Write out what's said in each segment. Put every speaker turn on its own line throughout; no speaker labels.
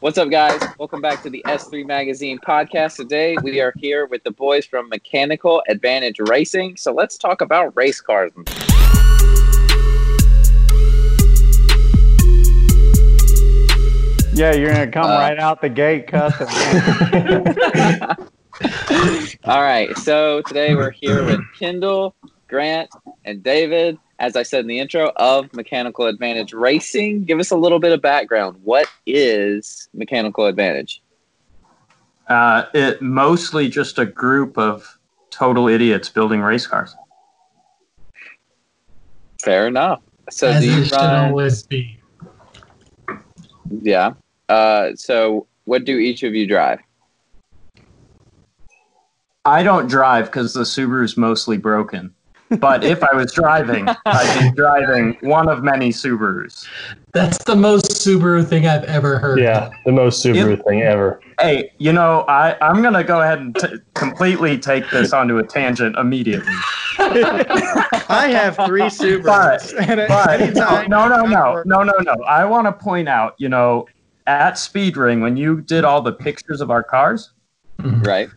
What's up, guys? Welcome back to the S3 Magazine podcast. Today, we are here with the boys from Mechanical Advantage Racing. So, let's talk about race cars.
Yeah, you're gonna come
Uh,
right out the gate cussing.
All right. So, today we're here with Kendall, Grant, and David. As I said in the intro, of Mechanical Advantage Racing. Give us a little bit of background. What is Mechanical Advantage?
Uh, it mostly just a group of total idiots building race cars.
Fair enough. So,
As
you
it should
run?
always be.
Yeah. Uh, so, what do each of you drive?
I don't drive because the Subaru's mostly broken. But if I was driving, I'd be driving one of many Subarus.
That's the most Subaru thing I've ever heard.
Yeah, the most Subaru thing ever.
Hey, you know, I, I'm going to go ahead and t- completely take this onto a tangent immediately.
I have three Subarus.
But- But no, no, no, no, no, no. I want to point out, you know, at Speedring, when you did all the pictures of our cars, mm-hmm.
Right.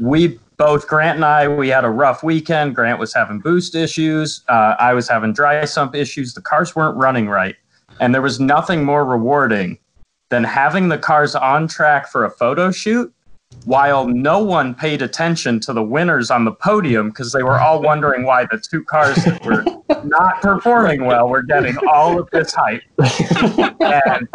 we both Grant and I we had a rough weekend. Grant was having boost issues. Uh, I was having dry sump issues. The cars weren't running right, and there was nothing more rewarding than having the cars on track for a photo shoot while no one paid attention to the winners on the podium because they were all wondering why the two cars that were not performing well were getting all of this hype. And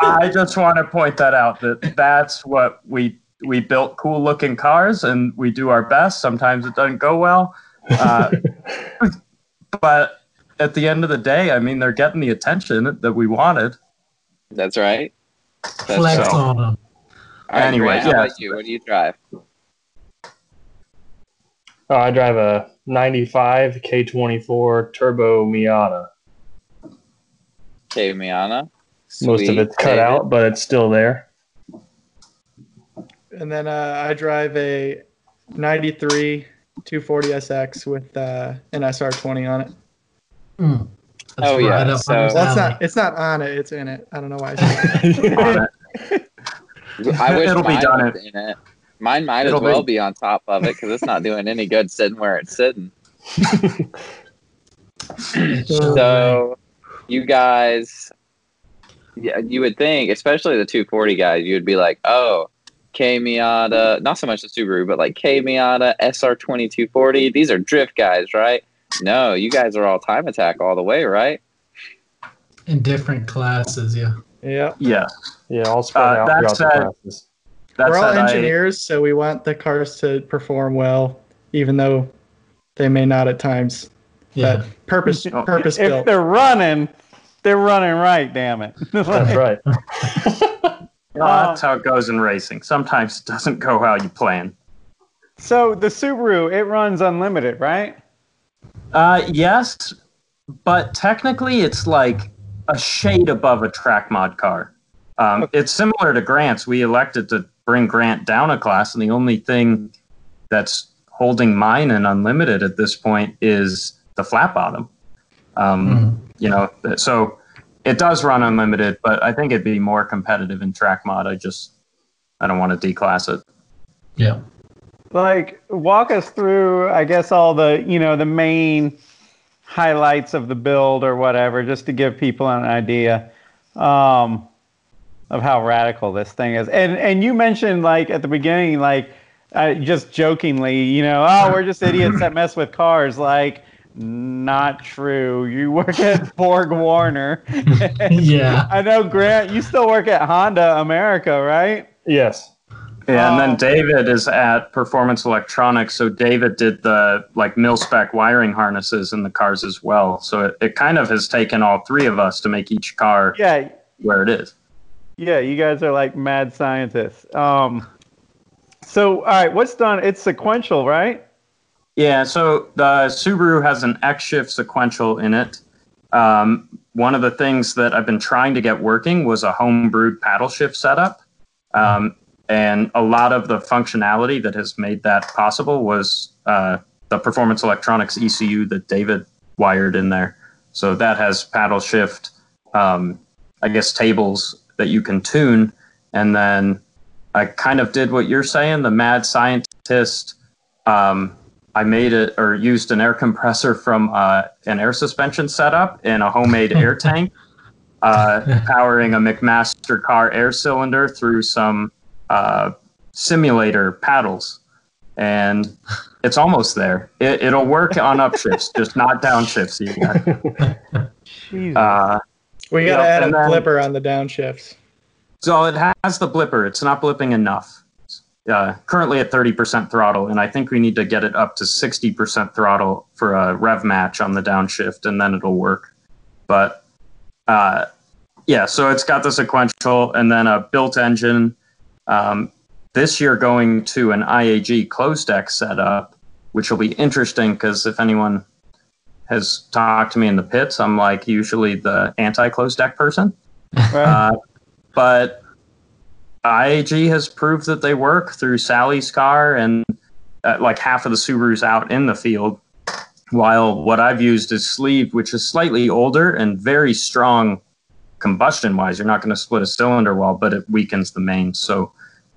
I just want to point that out that that's what we we built cool looking cars and we do our best. Sometimes it doesn't go well, uh, but at the end of the day, I mean, they're getting the attention that we wanted.
That's right. That's
Flex
so-
on them.
All right,
Anyway,
Grant, how
yeah.
about you? What do you drive?
Oh, I drive a 95 K24 Turbo Miata.
Okay, Miana.
Most of it's cut
David?
out, but it's still there.
And then uh, I drive a 93 240SX with uh, an SR20 on it.
Mm. That's
Oh, yeah,
right up
so-
Hunter's
Well, it's
alley.
not. It's not on it. It's in it. I don't know why. I said that.
It.
I wish
It'll be
mine
done
was in it. Mine might
It'll
as well
be-
be on top of it because it's not doing any good sitting where it's sitting. So, you guys, yeah, you would think, especially the 240 guys, you would be like, oh, K Miata, not so much the Subaru, but like K Miata, SR 2240. These are drift guys, right? No, you guys are all time attack all the way, right?
in different classes. Yeah.
yeah.
Yeah,
Yeah, all spread
Uh,
out
that
throughout the classes.
That's
We're all
that I-
engineers, so we want the cars to perform well, even though they may not at times.
Yeah.
But purpose
Oh.
purpose
if
built.
they're running, they're running right. Damn it!
That's right.
Well, that's how it goes in racing. Sometimes it doesn't go how you plan.
So the Subaru, it runs unlimited, right?
Uh, yes, but technically it's like a shade above a track mod car. Um, it's similar to Grant's. We elected to bring Grant down a class, and the only thing that's holding mine in unlimited at this point is the flat bottom. Um, You know, so it does run unlimited, but I think it'd be more competitive in track mod. I just I don't want to declass it.
Yeah.
Like, walk us through, I guess, all the you know the main highlights of the build or whatever, just to give people an idea um, of how radical this thing is. And and you mentioned like at the beginning, like uh, just jokingly, you know, oh, we're just idiots that mess with cars. Like, not true. You work at Borg Warner.
Yeah.
I know, Grant. You still work at Honda America, right?
Yes.
Yeah, and
Oh.
then David is at Performance Electronics. So David did the like mil spec wiring harnesses in the cars as well. So it, it kind of has taken all three of us to make each car
Yeah,
where it is.
Yeah, you guys are like mad scientists. Um, so, all right, what's done? It's sequential, right?
Yeah, so the Subaru has an X shift sequential in it. Um, one of the things that I've been trying to get working was a homebrewed paddle shift setup. Um, and a lot of the functionality that has made that possible was uh, the Performance Electronics ECU that David wired in there. So that has paddle shift, um, I guess, tables that you can tune. And then I kind of did what you're saying, the mad scientist. Um, I made it or used an air compressor from uh, an air suspension setup in a homemade air tank, uh, powering a McMaster-Carr air cylinder through some uh, simulator paddles. And it's almost there. It, it'll work on upshifts, just not downshifts yet. Uh,
We got to
Yeah,
add a
and then-
blipper on the downshifts.
So it has the blipper. It's not blipping enough. Uh, currently at 30% throttle, and I think we need to get it up to 60% throttle for a rev match on the downshift, and then it'll work. But uh, yeah, so it's got the sequential and then a built engine. Um, this year, going to an IAG closed deck setup, which will be interesting because if anyone has talked to me in the pits, I'm like usually the anti closed deck person.
right?
Uh, but IAG has proved that they work through Sally's car and uh, like half of the Subarus out in the field. While what I've used is sleeved, which is slightly older and very strong combustion wise. You're not going to split a cylinder wall, but it weakens the main. So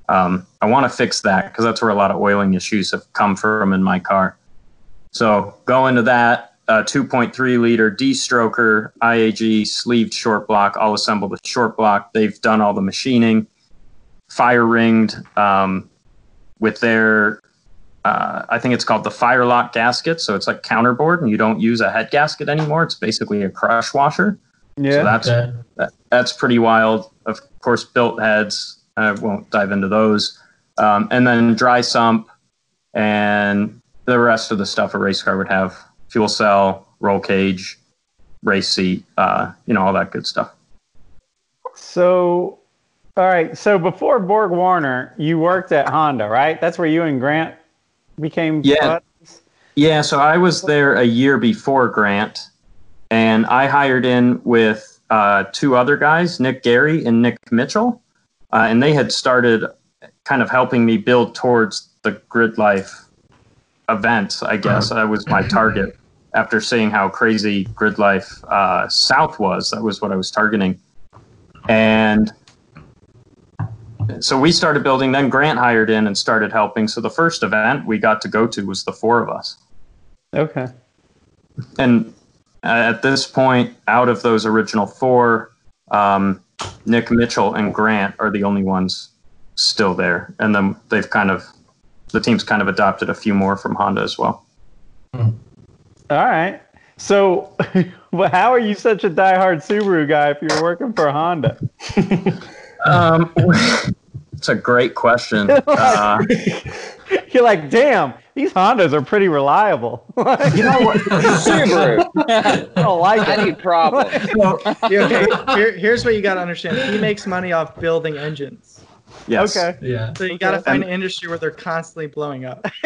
um, I want to fix that because that's where a lot of oiling issues have come from in my car. So go into that. Uh, 2.3 liter D stroker IAG sleeved short block. I'll assemble the short block. They've done all the machining, fire ringed um, with their, uh, I think it's called the fire lock gasket. So it's like counterbored, and you don't use a head gasket anymore. It's basically a crush washer.
yeah.
So that's
Okay.
that, that's pretty wild. Of course, built heads. I won't dive into those. Um, and then dry sump and the rest of the stuff a race car would have: fuel cell, roll cage, race seat, uh, you know, all that good stuff.
So, all right. So before Borg Warner, you worked at Honda, right? That's where you and Grant became.
Yeah.
buds?
Yeah, so I was there a year before Grant, and I hired in with uh, two other guys, Nick Gary and Nick Mitchell, uh, and they had started kind of helping me build towards the Grid Life event. I guess that was my target. After seeing how crazy Grid Life uh, South was, that was what I was targeting, and so we started building. Then Grant hired in and started helping. So the first event we got to go to was the four of us.
Okay.
And at this point, out of those original four, um, Nick Mitchell and Grant are the only ones still there. And then they've kind of, the team's kind of adopted a few more from Honda as well.
All right. So, how are you such a diehard Subaru guy if you're working for Honda?
Um, it's a great question. Uh,
You're like, damn, these Hondas are pretty reliable.
you know what?
Subaru.
I don't like
I
it.
need problems.
Yeah, okay, here, here's what you got to understand. He makes money off building engines.
Yes.
Okay.
Yeah.
So you got to find an industry where they're constantly blowing up.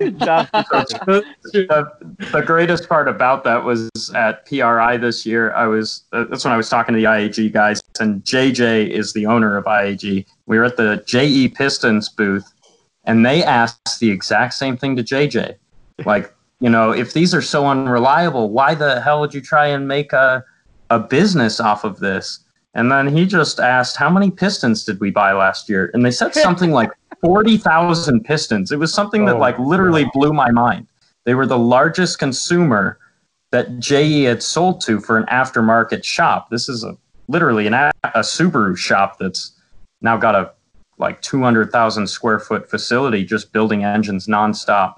The, the greatest part about that was at PRI this year. I was uh, that's when I was talking to the IAG guys, and JJ is the owner of IAG. We were at the JE Pistons booth, and they asked the exact same thing to JJ, like you know, if these are so unreliable, why the hell would you try and make a a business off of this? And then he just asked, how many pistons did we buy last year? And they said something like 40,000 pistons. It was something that
Oh,
like literally blew my mind. They were the largest consumer that JE had sold to for an aftermarket shop. This is a literally an a, a Subaru shop that's now got a like 200,000 square foot facility just building engines nonstop.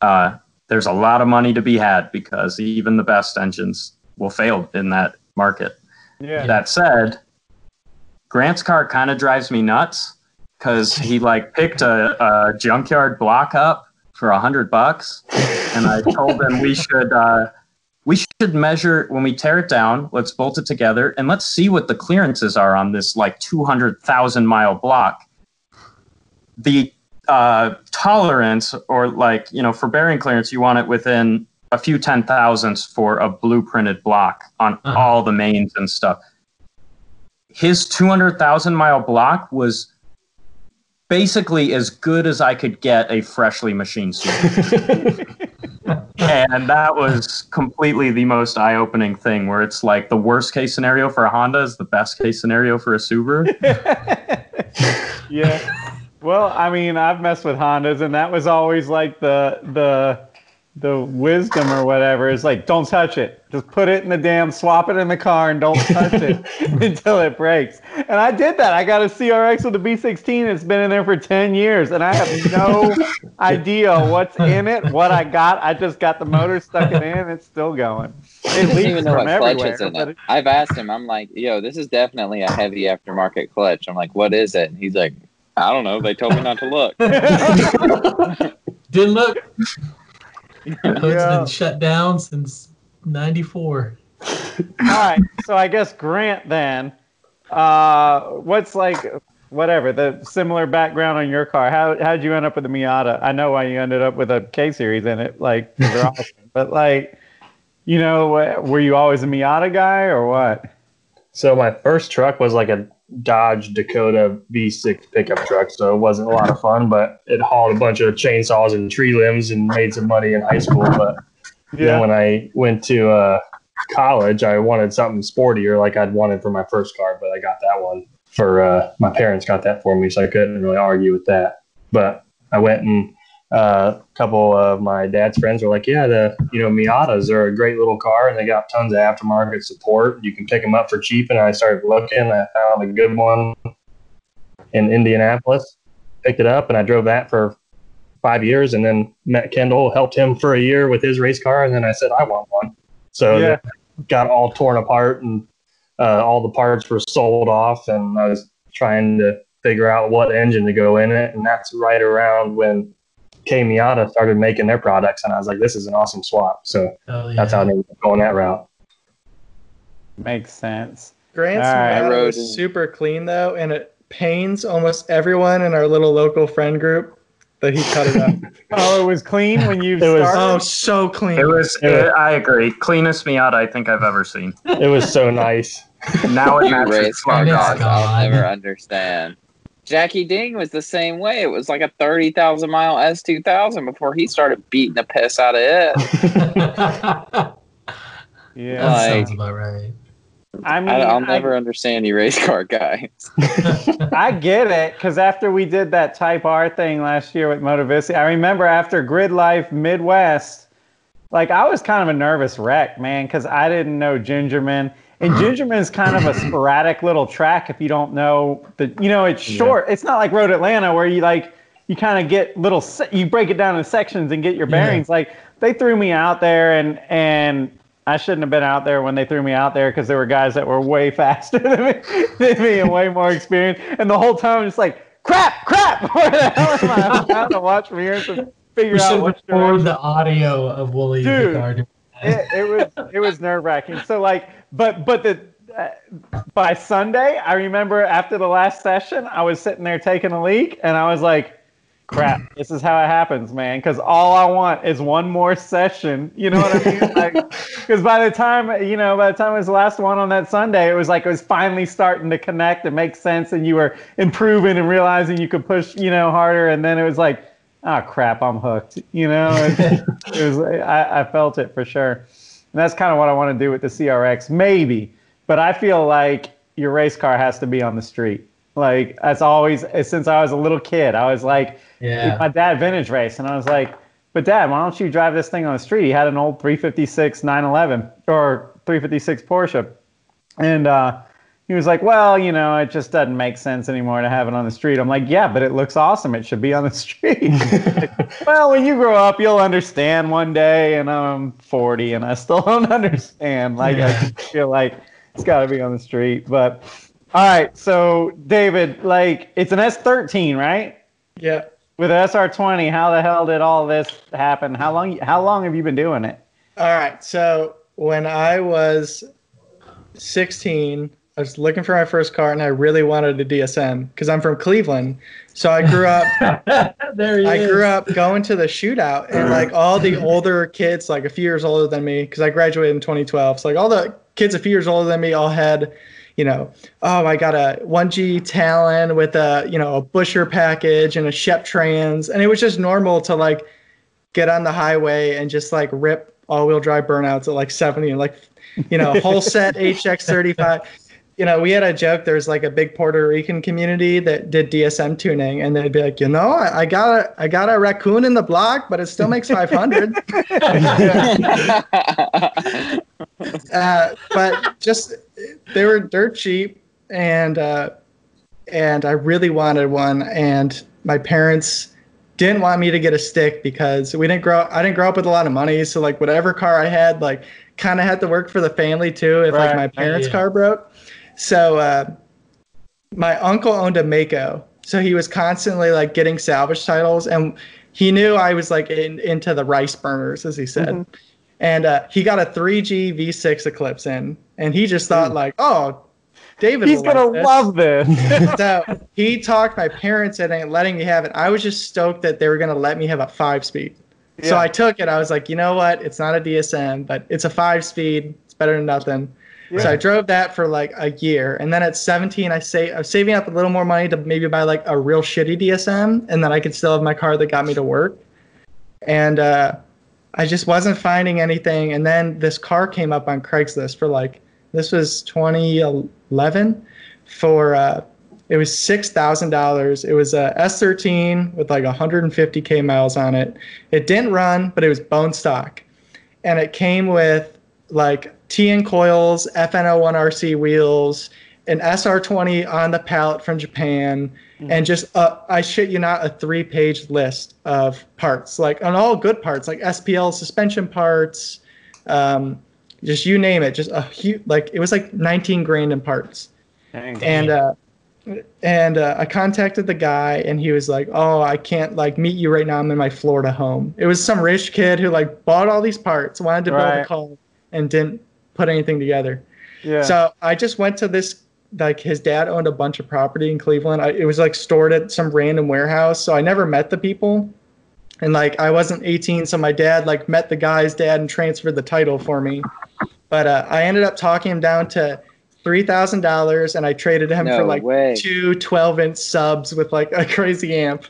Uh, there's a lot of money to be had because even the best engines will fail in that market.
Yeah.
That said, Grant's car kind of drives me nuts because he like picked a, a junkyard block up for a hundred bucks, and I told him we should uh, we should measure when we tear it down. Let's bolt it together and let's see what the clearances are on this like two hundred thousand mile block. The uh, tolerance, or like you know, for bearing clearance, you want it within a few ten thousands for a blueprinted block on
Uh-huh.
all the mains and stuff. His 200,000 mile block was basically as good as I could get a freshly machined suit. and that was completely the most eye-opening thing where it's like the worst case scenario for a honda is the best case scenario for a subaru
yeah. Well, I mean, I've messed with Hondas, and that was always like the the the wisdom or whatever is like, don't touch it. Just put it in the damn, swap it in the car, and don't touch it until it breaks. And I did that. I got a CRX with a B16. It's been in there for 10 years, and I have no idea what's in it, what I got. I just got the motor, stuck it in, it's still going. It
I don't
leaks
even know
from
what clutch
everywhere.
is in it. I've asked him. I'm like, yo, this is definitely a heavy aftermarket clutch. I'm like, what is it? And he's like, I don't know. They told me not to look.
Didn't look. Hood's
Yeah.
been shut down since '94.
All right. So I guess Grant then. Uh, what's like whatever the similar background on your car? How how'd you end up with a Miata? I know why you ended up with a K series in it. Like they're awesome. But like, you know, were you always a Miata guy or what?
So my first truck was like a Dodge Dakota V6 pickup truck, so it wasn't a lot of fun, but it hauled a bunch of chainsaws and tree limbs and made some money in high school. But then when I went to uh, college, I wanted something sportier, like I'd wanted for my first car, but I got that one for uh, my parents got that for me, so I couldn't really argue with that. But I went and uh, a couple of my dad's friends were like, "Yeah, the you know Miatas are a great little car, and they got tons of aftermarket support. You can pick them up for cheap." And I started looking. I found a good one in Indianapolis, picked it up, and I drove that for five years, and then met Kendall, helped him for a year with his race car, and then I said, "I want one." So
Yeah.
got all torn apart, and uh, all the parts were sold off, and I was trying to figure out what engine to go in it, and that's right around when K Miata started making their products, and I was like, "This is an awesome swap." So
Hell yeah.
that's how I ended up going that route.
Makes sense.
Grant's
All right.
Miata
I
was
in-
super clean though, and it pains almost everyone in our little local friend group that he cut it up.
Oh, it was clean when you
It was-
started.
oh, so clean.
it was
Yeah.
it, i agree cleanest miata i think i've ever seen
It was so nice.
now it matches
race car
It's
gods, I'll never understand. Jackie Ding was the same way. It was like a 30,000 mile S2000 before he started beating the piss out of it.
yeah.
Like-
sounds about right.
I mean,
I, I'll
I-
never understand you race car guys.
I get it because after we did that Type R thing last year with Motovici, I remember after Grid Life Midwest, like I was kind of a nervous wreck, man, because I didn't know Gingerman. And Gingerman's kind of a sporadic little track if you don't know the, you know, it's short. It's not like Road Atlanta where you like, you kind of get little, se- you break it down in sections and get your
Yeah.
bearings. Like they threw me out there and, and, I shouldn't have been out there when they threw me out there because there were guys that were way faster than me, than me and way more experienced. And the whole time, I'm just like, crap, crap. Where the hell am I? I'm trying to watch from here to figure
We
out
should
which
record
direction.
the audio of Wooly
Dude. It, it was it was nerve wracking. So like, but but the uh, by Sunday, I remember after the last session, I was sitting there taking a leak, and I was like. Crap! This is how it happens, man. Because all I want is one more session. You know what I mean? Like, because by the time you know, by the time it was the last one on that Sunday, it was like it was finally starting to connect and make sense, and you were improving and realizing you could push, you know, harder. And then it was like, oh crap, I'm hooked. You know, it, it was. I, I felt it for sure, and that's kind of what I want to do with the CRX, maybe. But I feel like your race car has to be on the street. Like that's always since I was a little kid. I was like,
Yeah.
my dad vintage race, and I was like, "But dad, why don't you drive this thing on the street?" He had an old 356 911 or 356 Porsche, and uh, he was like, "Well, you know, it just doesn't make sense anymore to have it on the street." I'm like, "Yeah, but it looks awesome. It should be on the street." well, when you grow up, you'll understand one day, and I'm 40, and I still don't understand. Like, I just feel like it's got to be on the street. But all right, so David, like, it's an S13, right?
yeah.
with SR20, how the hell did all this happen? How long? How long have you been doing it?
All right. So when I was 16, I was looking for my first car, and I really wanted a DSM because I'm from Cleveland. So I grew up.
there he
I
is.
grew up going to the shootout, and like all the older kids, like a few years older than me, because I graduated in 2012. So like all the kids a few years older than me, all had, you know, oh, I got a 1G Talon with a, you know, a Buschur package and a Shep Trans, and it was just normal to like get on the highway and just like rip all-wheel drive burnouts at like 70 and like you know whole set HX35. You know, we had a joke. There's like a big Puerto Rican community that did DSM tuning, and they'd be like, you know, I, I got a I got a raccoon in the block, but it still makes 500. uh, but just they were dirt cheap, and uh, and I really wanted one, and my parents didn't want me to get a stick because we didn't grow. I didn't grow up with a lot of money, so like whatever car I had, like kind of had to work for the family too. If like my parents'
Yeah.
car broke, so uh, my uncle owned a Maaco, so he was constantly like getting salvage titles, and he knew I was like in, into the rice burners, as he said.
Mhm.
And uh, he got a 3G V6 Eclipse in, and he just thought like, oh, David,
He's gonna
this.
love this.
so he talked my parents into letting me have it. I was just stoked that they were gonna let me have a five speed. So I took it. I was like, you know what? It's not a DSM, but it's a five speed. It's better than nothing. So I drove that for like a year, and then at 17, I say I was saving up a little more money to maybe buy like a real shitty DSM, and then I could still have my car that got me to work. And uh, I just wasn't finding anything. And then this car came up on Craigslist for like this was 2011 for uh, it was six thousand dollars. It was a S13 with like 150k miles on it. It didn't run, but it was bone stock, and it came with like TN coils, FN01 RC wheels, an SR20 on the pallet from Japan, and just uh, I shit you not, a three-page list of parts, like on all good parts, like SPL suspension parts, um, just you name it, just a huge, like it was like 19 grand in parts
Dang.
and uh, and uh, I contacted the guy, and he was like, "Oh, I can't like meet you right now. I'm in my Florida home." It was some rich kid who like bought all these parts, wanted to build a car, and didn't put anything together.
yeah.
So I just went to this. Like his dad owned a bunch of property in Cleveland. I, it was like stored at some random warehouse, so I never met the people. And like I wasn't 18, so my dad like met the guy's dad and transferred the title for me. But uh, I ended up talking him down to three thousand dollars, and I traded him
No
for like
way.
two 12-inch subs with like a crazy amp.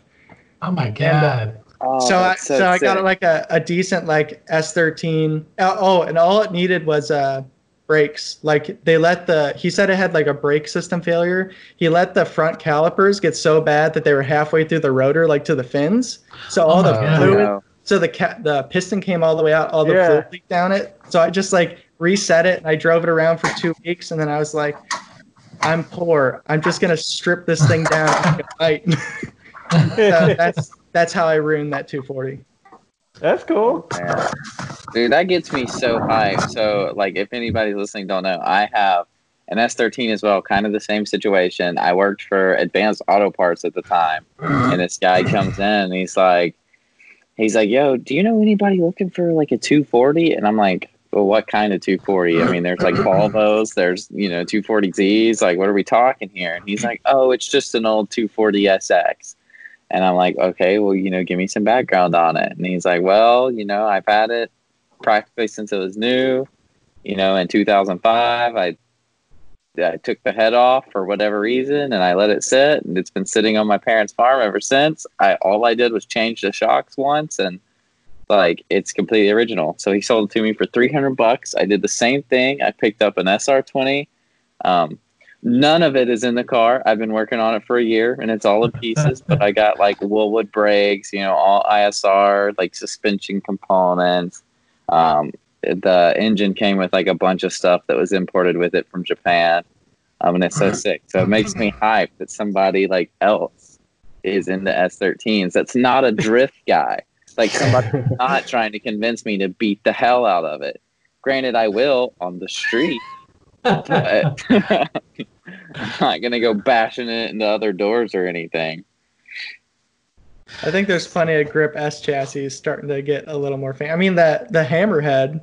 Oh my god.
Oh,
so I
that's
so, I got like a, a decent like S13. Uh, oh, and all it needed was uh brakes. Like they let the he said it had like a brake system failure. He let the front calipers get so bad that they were halfway through the rotor, like to the fins. So all
Oh
the
my
fluid
Wow.
so the ca- the piston came all the way out, all the
Yeah.
fluid leaked down it. So I just like reset it and I drove it around for two weeks, and then I was like, I'm poor. I'm just gonna strip this thing down and make so that's that's how I ruined that 240.
That's cool.
Man. Dude, that gets me so hyped. So, like, if anybody's listening don't know, I have an S13 as well, kind of the same situation. I worked for Advanced Auto Parts at the time, and this guy comes in and he's like, he's like, "Yo, do you know anybody looking for like a 240?" And I'm like, "Well, what kind of 240?" I mean, there's like Volvos, there's you know 240Zs. Like, what are we talking here? And he's like, "Oh, it's just an old 240 SX." And I'm like, okay, well, you know, give me some background on it. And he's like, well, you know, I've had it practically since it was new. You know, in 2005, I, I took the head off for whatever reason and I let it sit. And it's been sitting on my parents' farm ever since. I All I did was change the shocks once and like it's completely original. So he sold it to me for 300 bucks. I did the same thing. I picked up an SR20. Um, None of it is in the car. I've been working on it for a year and it's all in pieces, but I got like Wilwood brakes, you know, all ISR, like suspension components. Um, the engine came with like a bunch of stuff that was imported with it from Japan. Um, and it's so sick. So it makes me hype that somebody like else is in the S13s. That's not a drift guy. Like somebody not trying to convince me to beat the hell out of it. Granted, I will on the street but I'm not gonna go bashing it into other doors or anything.
I think there's plenty of Grip S chassis starting to get a little more famous. I mean, the the Hammerhead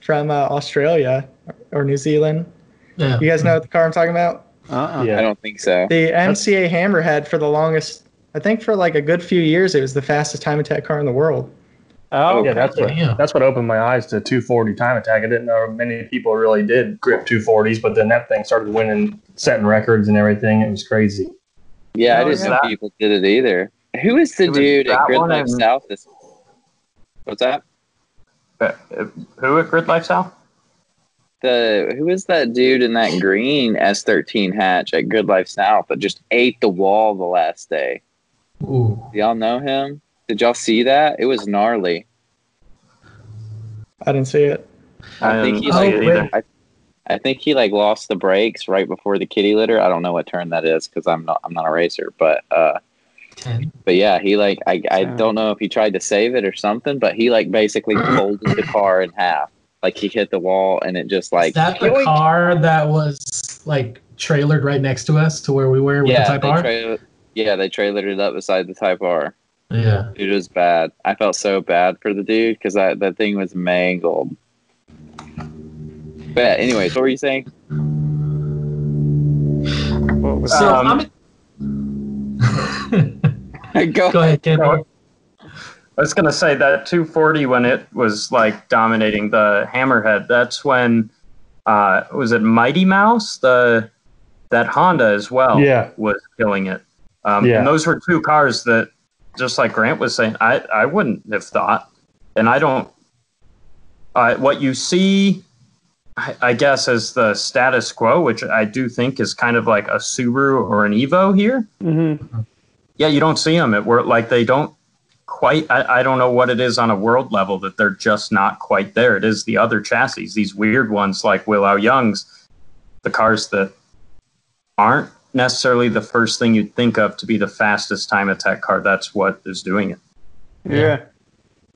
from uh, Australia or New Zealand.
Yeah.
You guys know what the car I'm talking about?
Uh-uh.
Yeah.
I don't think so.
The MCA Hammerhead for the longest, I think for like a good few years, it was the fastest time attack car in the world.
Oh,
Yeah, that's what
Damn.
that's what opened my eyes to 240 time attack. I didn't know many people really did grip 240s, but then that thing started winning, setting records and everything. It was crazy.
Yeah, I
Oh,
didn't
yeah.
know people did it either. Who is the
It
dude at
that
Grid Life
and-
South? This What's that?
Uh, who at Grid Life South?
The who is that dude in that green S13 hatch at Grid Life South that just ate the wall the last day?
Ooh.
Do y'all know him? Did y'all see that? It was gnarly.
I didn't see it.
I think he like
Oh.
I, I think he like lost the brakes right before the kitty litter. I don't know what turn that is because I'm not I'm not a racer, but uh,
Ten.
but yeah, he like I I
Yeah.
don't know if he tried to save it or something, but he like basically folded the car in half. Like he hit the wall and it just like
Is that the
yoink.
car that was like trailered right next to us to where we were with
yeah,
the Type
they
R?
trail- yeah, they trailered it up beside the Type R.
yeah.
It was bad. I felt so bad for the dude because that that thing was mangled. But yeah, anyways, what were you saying?
What was
So
Um,
I'm.
Go
Go ahead, Ken.
I was gonna say that 240 when it was like dominating the Hammerhead. That's when uh, was it Mighty Mouse the that Honda as well
Yeah.
was killing it. Um,
Yeah.
And those were two cars that, just like Grant was saying, I I wouldn't have thought, and I don't. What you see, I, I guess, as the status quo, which I do think is kind of like a Subaru or an Evo here
Mm-hmm.
yeah, you don't see them at work. Like they don't quite. I, I don't know what it is on a world level that they're just not quite there. It is the other chassis, these weird ones like Willow Young's, the cars that aren't necessarily the first thing you'd think of to be the fastest time attack car. That's what is doing it.
Yeah.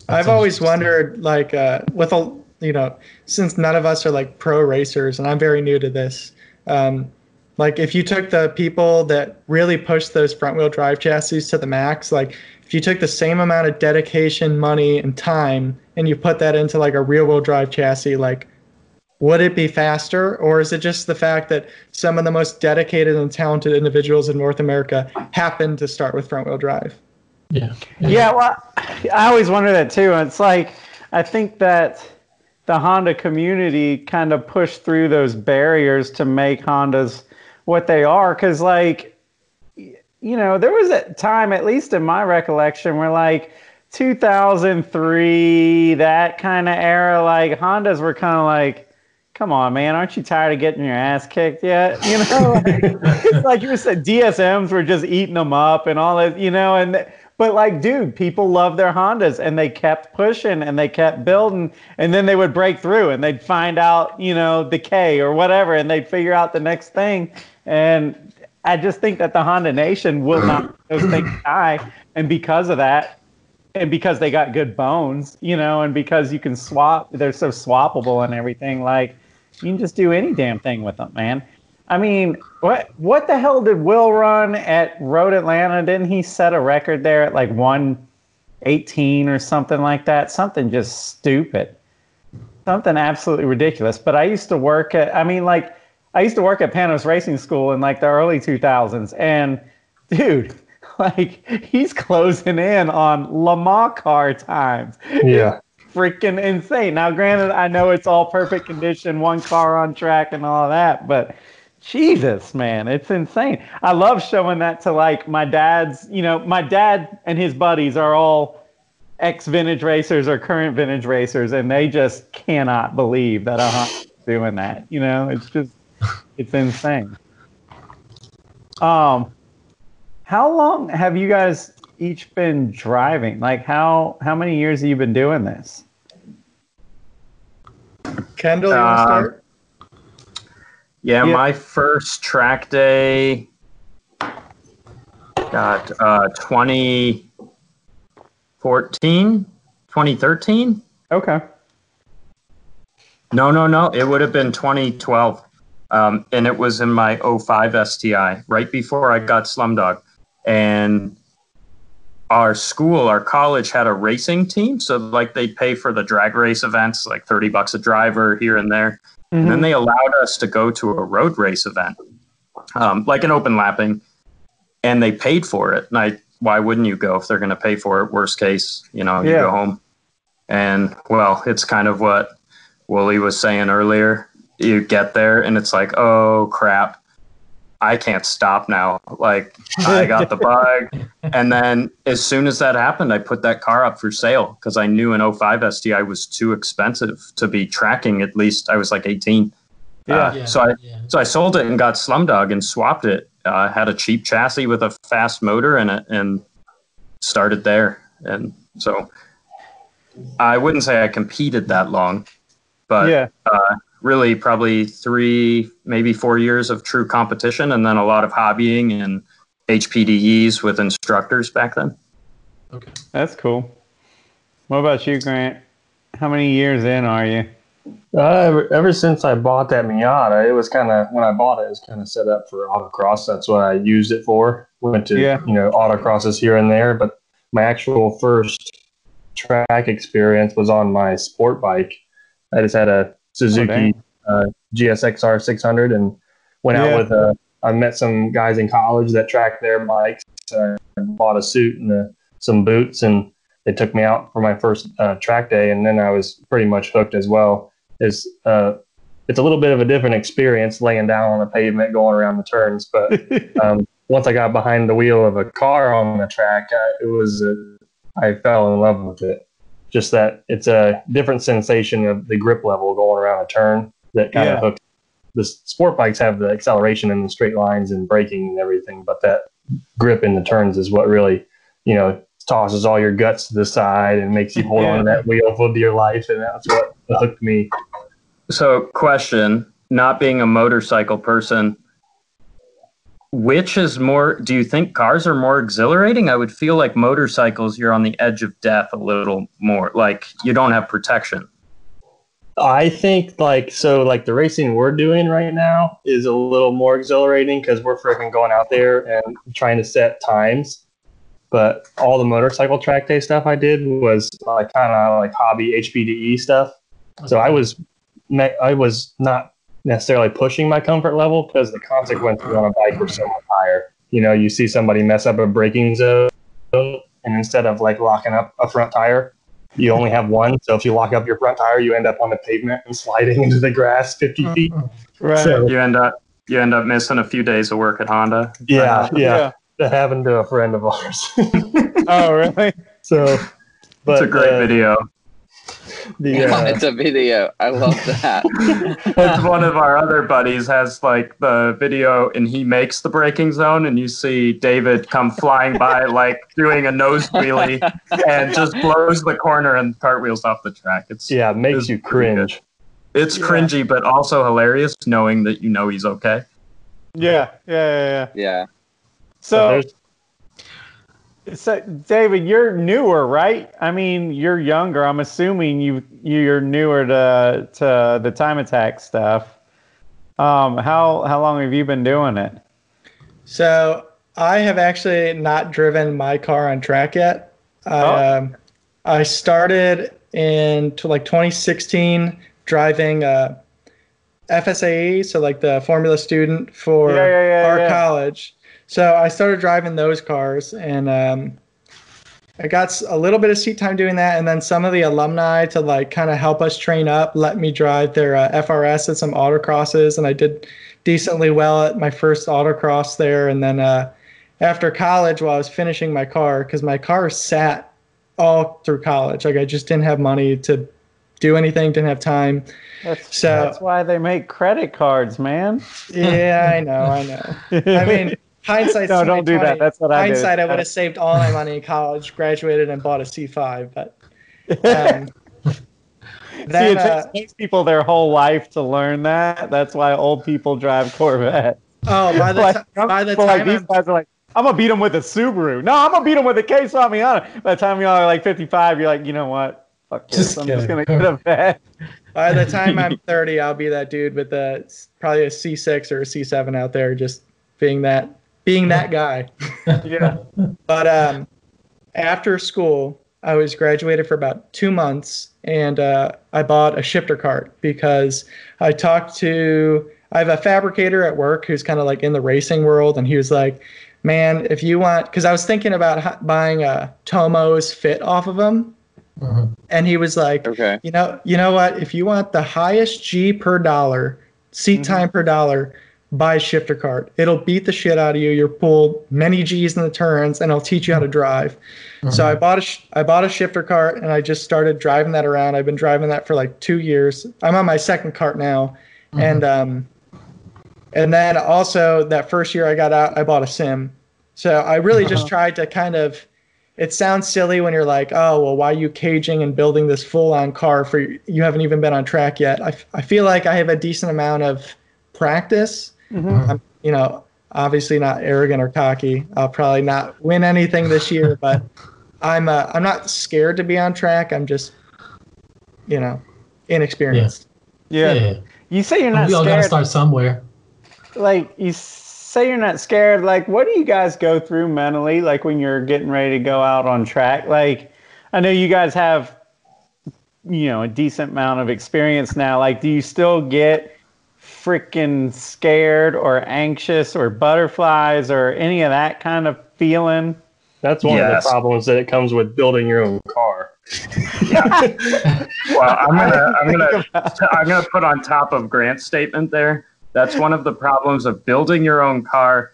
I've always wondered, like, uh, with a, you know, since none of us are like pro racers, and I'm very new to this, um, like, if you took the people that really pushed those front wheel drive chassis to the max, like, if you took the same amount of dedication, money, and time, and you put that into like a rear wheel drive chassis, like, would it be faster, or is it just the fact that some of the most dedicated and talented individuals in North America happen to start with front wheel drive?
Yeah.
Yeah, well, I always wonder that too. It's like I think that the Honda community kind of pushed through those barriers to make Hondas what they are. Because, like, you know, there was a time, at least in my recollection, where like 2003, that kind of era, like Hondas were kind of like, come on, man, aren't you tired of getting your ass kicked yet? You know, oh. like, like you said, DSMs were just eating them up and all that, you know, and but like, dude, people love their Hondas and they kept pushing and they kept building, and then they would break through and they'd find out, you know, the K or whatever, and they'd figure out the next thing. And I just think that the Honda Nation will not those things die, and because of that, and because they got good bones, you know, and because you can swap, they're so swappable and everything. Like, you can just do any damn thing with them, man. I mean, what what the hell did Will run at Road Atlanta? Didn't he set a record there at like one eighteen or something like that? Something just stupid, something absolutely ridiculous. But I used to work at, I mean, like, I used to work at Panoz Racing School in like the early two thousands, and dude. Like he's closing in on Lamar car times
Yeah.
Freaking insane. Now, granted, I know it's all perfect condition, one car on track, and all that, but Jesus, man, it's insane. I love showing that to like my dad's. You know, my dad and his buddies are all ex vintage racers or current vintage racers, and they just cannot believe that Honda's doing that. You know, it's just it's insane. Um, how long have you guys each been driving? Like how how many years have you been doing this?
Kendall, you want to
Uh,
start?
Yeah,
Yeah.
my first track day got uh 2014, 2013?
Okay.
No, no, no. It would have been 2012. Um, and it was in my 05 STI, right before I got Slumdog. And our school, our college had a racing team. So, like, they pay for the drag race events, like 30 bucks a driver here and there. And then they allowed us to go to a road race event, um, like an open lapping, and they paid for it. And I, why wouldn't you go if they're going to pay for it? Worst case, you know, you
Yeah.
go home. And well, it's kind of what Wooly was saying earlier. You get there and it's like, oh crap. I can't stop now. Like I got the bug. And then as soon as that happened, I put that car up for sale because I knew an 05 STI was too expensive to be tracking. At least I was like 18.
Yeah.
Uh,
Yeah,
so I
yeah.
so I sold it and got Slumdog and swapped it. Uh, had a cheap chassis with a fast motor in it and started there. And so I wouldn't say I competed that long, but
yeah.
uh, really probably three, maybe four years of true competition, and then a lot of hobbying and HPDEs with instructors back then.
Okay.
That's cool. What about you, Grant? How many years in are you?
Uh, ever, ever since I bought that Miata, it was kind of when I bought it, it was kind of set up for autocross. That's what I used it for. Went to
Yeah.
you know autocrosses here and there, but my actual first track experience was on my sport bike. I just had a Suzuki
dang.
uh, GSXR 600 and went
Yeah.
out with a. I met some guys in college that tracked their bikes. I bought a suit and a, some boots, and they took me out for my first uh, track day, and then I was pretty much hooked as well. Is uh, it's a little bit of a different experience laying down on the pavement, going around the turns, but um, once I got behind the wheel of a car on the track, uh, it was uh, I fell in love with it. Just that it's a different sensation of the grip level going around a turn that kind
Yeah.
of hooks. The sport bikes have the acceleration and the straight lines and braking and everything, but that grip in the turns is what really, you know, tosses all your guts to the side and makes you hold on to that wheel for your life, and that's what hooked me.
So, question: Not being a motorcycle person, which is more? Do you think cars are more exhilarating? I would feel like motorcycles, you're on the edge of death a little more. Like you don't have protection.
I think like so like the racing we're doing right now is a little more exhilarating because we're freaking going out there and trying to set times. But all the motorcycle track day stuff I did was like kind of like hobby HPDE stuff. So I was I was not necessarily pushing my comfort level because the consequences on a bike were so much higher. You know, you see somebody mess up a braking zone, and instead of like locking up a front tire, you only have one. So if you lock up your front tire, you end up on the pavement and sliding into the grass 50 feet.
Right.
So
You end up you end up missing a few days of work at Honda.
yeah, yeah, that happened to a friend of ours.
Oh, really?
so, but
It's a great
uh,
video.
The, uh,
it's a video. I love that.
It's one of our other buddies has like the video and he makes the breaking zone and you see David come flying by like doing a nose wheelie and just blows the corner and cartwheels off the track. It's
yeah, it makes
It's
you
pretty good.
cringe.
it's
Yeah.
cringy but also hilarious knowing that you know he's okay.
Yeah, yeah, yeah, yeah.
Yeah.
So,
there's-
so, David, you're newer, right? I mean, you're younger. I'm assuming you you're newer to to the time attack stuff. Um, how how long have you been doing it?
So I have actually not driven my car on track yet. I,
Oh.
um, I started in to like 2016 driving uh, FSAE, so like the Formula Student for
Yeah, yeah, yeah,
our college. So I started driving those cars, and um, I got a little bit of seat time doing that, and then some of the alumni to like kind of help us train up, let me drive their uh, FRS at some autocrosses, and I did decently well at my first autocross there, and then uh, after college, while I was finishing my car, because my car sat all through college, like I just didn't have money to do anything, didn't have time.
That's,
So-
that's why they make credit cards, man.
Yeah, I know, I know. I mean, hindsight.
no, don't do that. That's what I did.
hindsight, I would have saved all my money in college, graduated, and bought a C5. But um,
See, it
uh,
takes, takes people their whole life to learn that. That's why old people drive Corvette.
oh, by the,
Like,
ti- by the
people like these
I'm,
guys are like, I'm gonna beat them with a Subaru. No, I'm gonna beat them with a Case Miata. By the time y'all are like 55, you're like, you know what? Fuck this.
Just
I'm just gonna
kidding.
get a vet.
by the time I'm 30, I'll be that dude with the probably a C6 or a C7 out there, just being that being that guy.
Yeah.
But um, after school, I was graduated for about two months, and uh, I bought a shifter cart because I talked to I have a fabricator at work who's kind of like in the racing world, and he was like, "Man, if you want," because I was thinking about buying a Tomo's fit off of him,
Uh-huh.
and he was like,
Okay.
you know, you know what? If you want the highest G per dollar, seat
Mhm.
time per dollar, buy a shifter cart. It'll beat the shit out of you. You're pulled many G's in the turns, and it'll teach you how to drive. So mm-hmm. I bought a sh- I bought a shifter cart, and I just started driving that around. I've been driving that for like two years. I'm on my second cart now, mm-hmm. and um, and then also that first year I got out, I bought a sim. So I really just uh-huh. tried to kind of. It sounds silly when you're like, oh well, why are you caging and building this full-on car for you haven't even been on track yet? I, f- I feel like I have a decent amount of practice. I'm, you know, obviously not arrogant or cocky. I'll probably not win anything this year, but I'm uh, I'm not scared to be on track. I'm just, you know, inexperienced.
Yeah.
Yeah.
You say you're not
we all gotta start somewhere.
Like you say you're not scared. Like what do you guys go through mentally? Like when you're getting ready to go out on track. Like I know you guys have, you know, a decent amount of experience now. Like do you still get freaking scared or anxious or butterflies or any of that kind of feeling?
That's one of the problems that it comes with building your own car.
Well, I'm gonna, I'm gonna, I'm gonna put on top of Grant's statement there. That's one of the problems of building your own car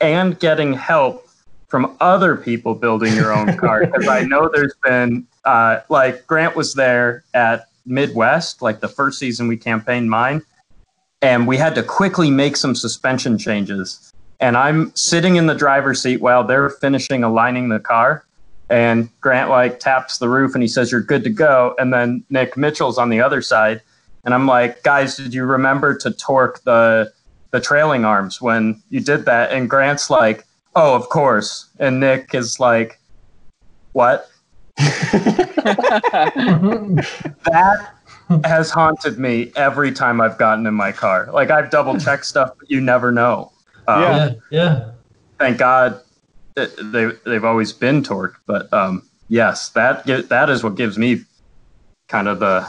and getting help from other people building your own car. Because I know there's been, uh, like Grant was there at Midwest, like the first season we campaigned mine, and we had to quickly make some suspension changes. And I'm sitting in the driver's seat while they're finishing aligning the car and Grant like taps the roof and he says you're good to go. And then Nick Mitchell's on the other side and I'm like guys did you remember to torque the the trailing arms when you did that? And Grant's like oh of course. And Nick is like what? That has haunted me every time I've gotten in my car like I've double checked stuff but you never know Um,
Yeah.
Yeah, yeah.
thank God it, they they've always been torqued. But um, yes, that that is what gives me kind of the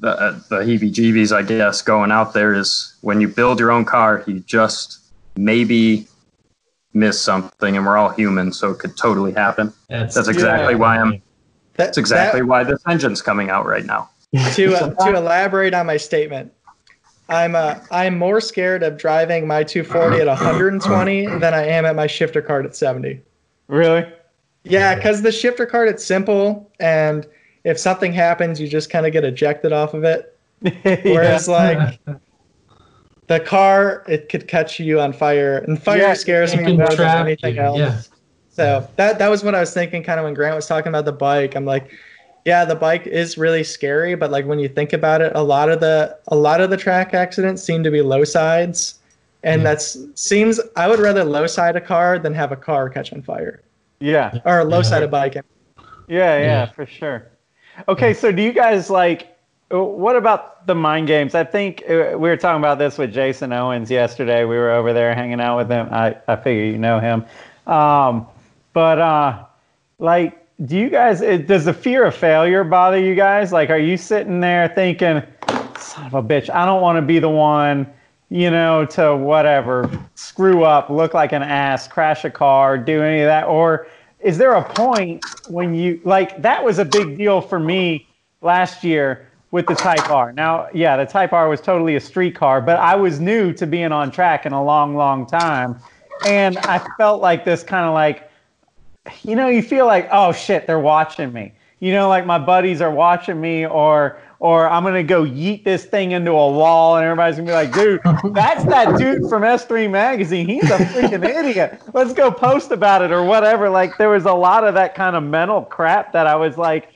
the uh, the heebie-jeebies, I guess, going out there is when you build your own car, you just maybe miss something, and we're all human, so it could totally happen.
That's,
That's exactly why I'm.
That-
That's exactly why this engine's coming out right now.
To uh, to elaborate on my statement. I'm uh, I'm more scared of driving my 240 at 120 than I am at my shifter kart at 70.
Really?
Yeah, because the shifter kart it's simple, and if something happens, you just kind of get ejected off of it. Whereas like the car, it could catch you on fire, and fire
Yeah,
scares me more than anything
you,
else.
yeah.
So that that was what I was thinking, kind of when Grant was talking about the bike. I'm like, yeah, the bike is really scary, but like when you think about it, a lot of the a lot of the track accidents seem to be low sides, and
Yeah.
that's seems I would rather low side a car than have a car catch on fire
yeah.
or low
Yeah.
side a bike.
Yeah, yeah,
Yeah.
for sure. Okay, so do you guys like? uh, What about the mind games? I think uh, we were talking about this with Jason Owens yesterday. We were over there hanging out with him. I I figure you know him, um, but uh, like, do you guys? Does the fear of failure bother you guys? Like, are you sitting there thinking, "Son of a bitch, I don't want to be the one." You know, to whatever, screw up, look like an ass, crash a car, do any of that, or is there a point when you like that was a big deal for me last year with the Type R. Now, yeah, the Type R was totally a street car, but I was new to being on track in a long, long time. And I felt like this kind of like, you know, you feel like, oh shit, they're watching me. You know, like my buddies are watching me, or or I'm gonna go yeet this thing into a wall, and everybody's gonna be like, dude, that's that dude from S3 Magazine. He's a freaking idiot. Let's go post about it or whatever. Like there was a lot of that kind of mental crap that I was like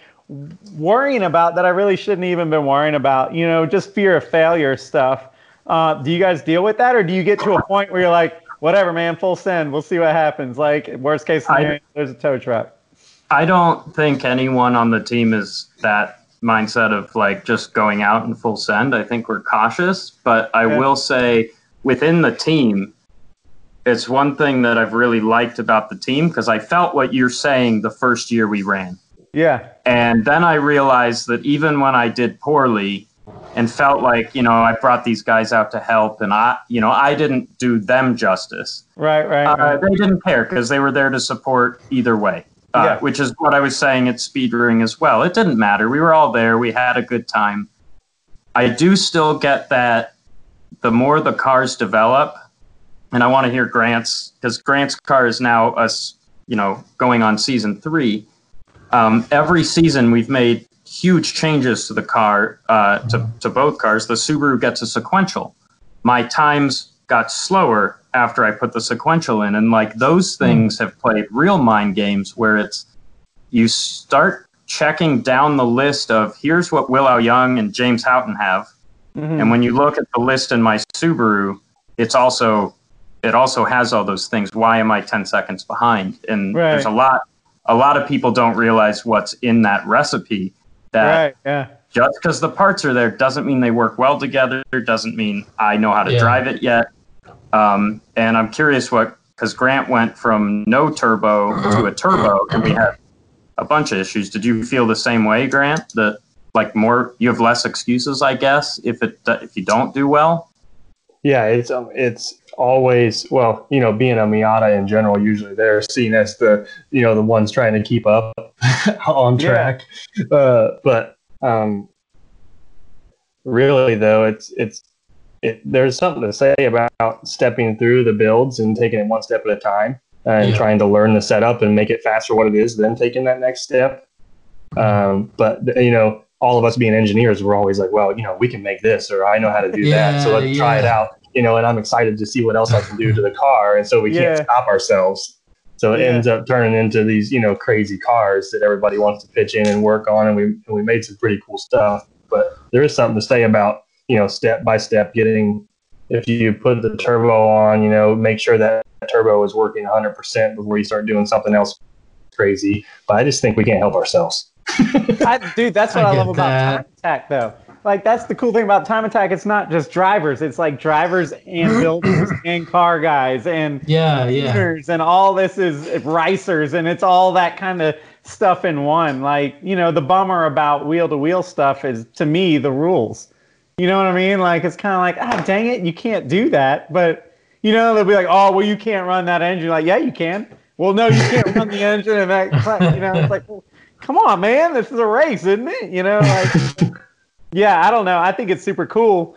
worrying about that I really shouldn't even been worrying about. You know, just fear of failure stuff. Uh, do you guys deal with that, or do you get to a point where you're like, whatever, man, full send, we'll see what happens. Like worst case
I-
there's a tow truck.
I don't think anyone on the team is that mindset of like just going out in full send. I think we're cautious, but I
Yeah.
will say within the team, it's one thing that I've really liked about the team because I felt what you're saying the first year we ran.
Yeah,
And then I realized that even when I did poorly and felt like, you know, I brought these guys out to help and I, you know, I didn't do them justice.
right, right.
Uh,
right.
they didn't care because they were there to support either way, uh,
Yeah.
which is what I was saying at Speedring as well. It didn't matter. We were all there. We had a good time. I do still get that the more the cars develop, and I want to hear Grant's because Grant's car is now us, you know, going on season three. Um, every season we've made huge changes to the car, uh, to, to both cars. The Subaru gets a sequential. My times got slower after I put the sequential in, and like those things have played real mind games where it's you start checking down the list of here's what Will Au-Yeung and James Houghton have,
Mhm.
and when you look at the list in my Subaru, it's also it also has all those things. Why am I ten seconds behind? And
Right.
there's a lot a lot of people don't realize what's in that recipe. That
right. Yeah.
just because the parts are there doesn't mean they work well together. Doesn't mean I know how to
Yeah.
drive it yet. Um, and I'm curious what because Grant went from no turbo to a turbo, and we had a bunch of issues. Did you feel the same way, Grant? That like more you have less excuses, I guess, if it if you don't do well.
Yeah, it's um, it's always well, you know, being a Miata in general, usually they're seen as the you know the ones trying to keep up on
Yeah.
track. Uh, but um, really, though, it's it's it, there's something to say about stepping through the builds and taking it one step at a time and
Yeah.
trying to learn the setup and make it faster what it is, then taking that next step. Um, but you know, all of us being engineers, we're always like, well, you know, we can make this, or I know how to do that, so let's try it out. You know, and I'm excited to see what else I can do to the car, and so we
Yeah.
can't stop ourselves. So it
Yeah.
ends up turning into these, you know, crazy cars that everybody wants to pitch in and work on, and we and we made some pretty cool stuff. But there is something to say about you know step by step getting. If you put the turbo on, you know, make sure that turbo is working 100% before you start doing something else crazy. But I just think we can't help ourselves.
I, dude, that's what
I
I, love about
that.
Time Attack, though. Like, that's the cool thing about Time Attack. It's not just drivers. It's like drivers and builders and car guys and
Yeah, yeah.
and all this is ricers and it's all that kind of stuff in one. Like, you know, the bummer about wheel to wheel stuff is to me the rules. You know what I mean? Like, it's kind of like, ah, dang it, you can't do that. But you know, they'll be like, oh, well, you can't run that engine. Like, yeah, you can. Well, no, you can't run the engine and that. You know, it's like, well, come on, man, this is a race, isn't it? You know, like, yeah, I don't know. I think it's super cool.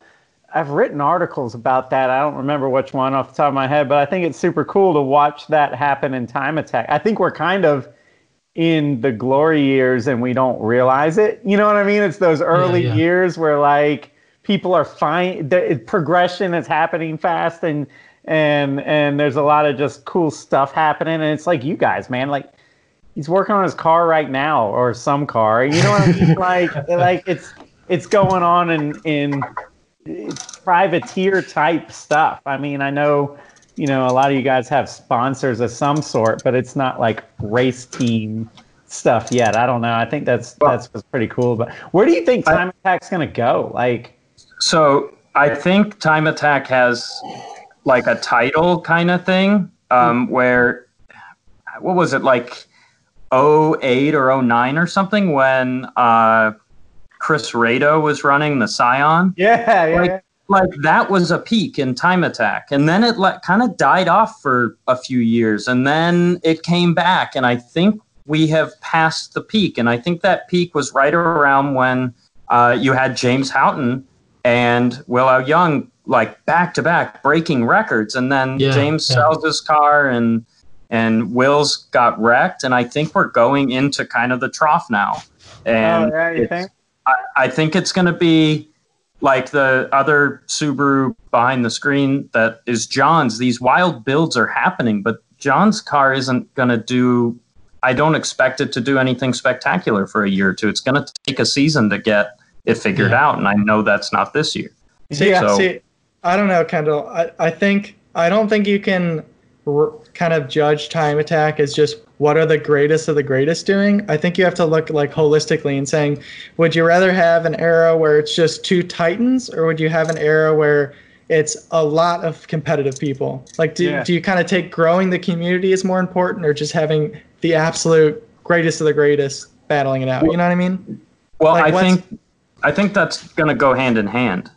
I've written articles about that. I don't remember which one off the top of my head, but I think it's super cool to watch that happen in Time Attack. I think we're kind of in the glory years and we don't realize it. You know what I mean? It's those early
yeah.
years where like people are fine. The progression is happening fast and and and there's a lot of just cool stuff happening. And it's like you guys, man, like he's working on his car right now or some car. You know what I mean? like like it's it's going on in in privateer type stuff. I mean, I know, you know, a lot of you guys have sponsors of some sort, but it's not like race team stuff yet. I don't know. I think that's that's what's pretty cool. But where do you think
I-
Time Attack's gonna go? Like,
So I think Time Attack has like a title kind of thing um, where what was it like 08 or 09 or something when uh, Chris Rado was running the Scion.
yeah, yeah,
Like-
yeah.
Like that was a peak in Time Attack, and then it like kind of died off for a few years, and then it came back, and I think we have passed the peak, and I think that peak was right around when uh, you had James Houghton and Will Au-Yeung like back to back breaking records, and then
Yeah,
James
yeah.
sells his car, and and Will's got wrecked, and I think we're going into kind of the trough now, and
oh, yeah, you think?
I, I think it's going to be like the other Subaru behind the screen that is John's. These wild builds are happening, but John's car isn't going to do. I don't expect it to do anything spectacular for a year or two. It's going to take a season to get it figured
Yeah.
out, and I know that's not this year.
See,
So-
see, I don't know, Kendall. I, I think I don't think you can r- kind of judge Time Attack as just what are the greatest of the greatest doing. I think you have to look like holistically and saying, would you rather have an era where it's just two titans, or would you have an era where it's a lot of competitive people? Like, do,
Yeah.
do you kind of take growing the community as more important, or just having the absolute greatest of the greatest battling it out? You know what I mean?
Well,
Like,
I think I think that's going to go hand in hand.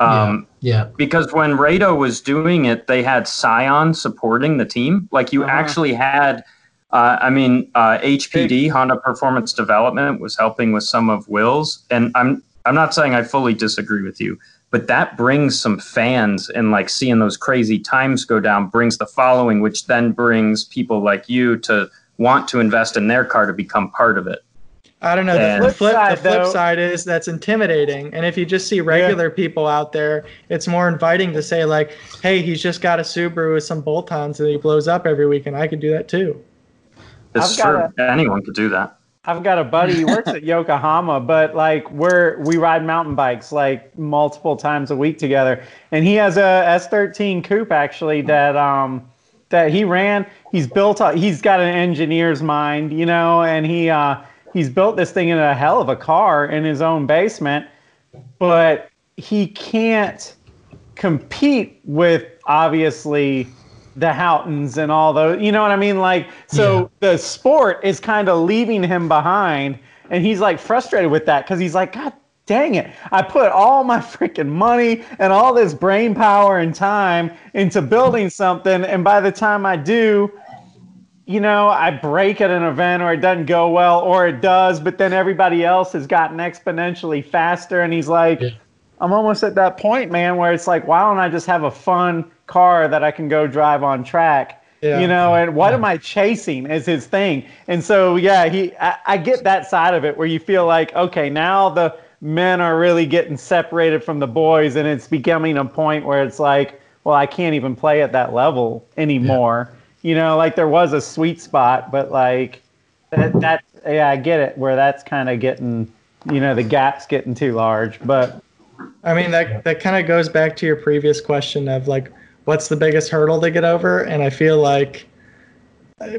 Um,
yeah.
because when Rado was doing it, they had Scion supporting the team. Like you
Uh-huh.
actually had, uh, I mean, uh, HPD Honda Performance Development was helping with some of Will's, and I'm I'm not saying I fully disagree with you, but that brings some fans and like seeing those crazy times go down brings the following, which then brings people like you to want to invest in their car to become part of it.
I don't know. The flip,
Flip
the flip
side,
side is that's intimidating. And if you just see regular people out there, it's more inviting to say like, "Hey, he's just got a Subaru with some bolt-ons and he blows up every week, and I could do that too."
It's
I've
true.
got
Anyone could do that.
I've got a buddy. He works at Yokohama, but like we're we ride mountain bikes like multiple times a week together. And he has a S13 coupe actually that um that he ran. He's built. A, he's got an engineer's mind, you know, and he uh he's built this thing in a hell of a car in his own basement, but he can't compete with obviously the Houghtons and all those. You know what I mean? Like, so the sport is kind of leaving him behind, and he's like frustrated with that because he's like, God dang it! I put all my freaking money and all this brain power and time into building something, and by the time I do. You know, I break at an event or it doesn't go well, or it does, but then everybody else has gotten exponentially faster. And he's like,
Yeah.
I'm almost at that point, man, where it's like, why don't I just have a fun car that I can go drive on track?
Yeah.
You know, and what am I chasing is his thing. And so, yeah, he, I, I get that side of it where you feel like, okay, now the men are really getting separated from the boys, and it's becoming a point where it's like, well, I can't even play at that level anymore. You know, like there was a sweet spot, but like that, yeah, I get it where that's kind of getting, you know, the gap's getting too large. But
I mean, that that kind of goes back to your previous question of like, what's the biggest hurdle to get over? And I feel like,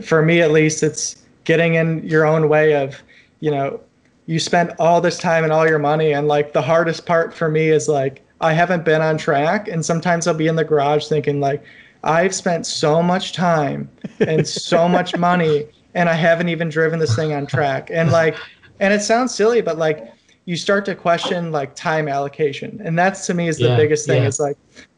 for me at least, it's getting in your own way of, you know, you spent all this time and all your money, and like the hardest part for me is like I haven't been on track, and sometimes I'll be in the garage thinking like, I've spent so much time and so much money, and I haven't even driven this thing on track, and like, and it sounds silly, but like you start to question like time allocation and that's to me is the
Yeah,
biggest thing
yeah.
it's like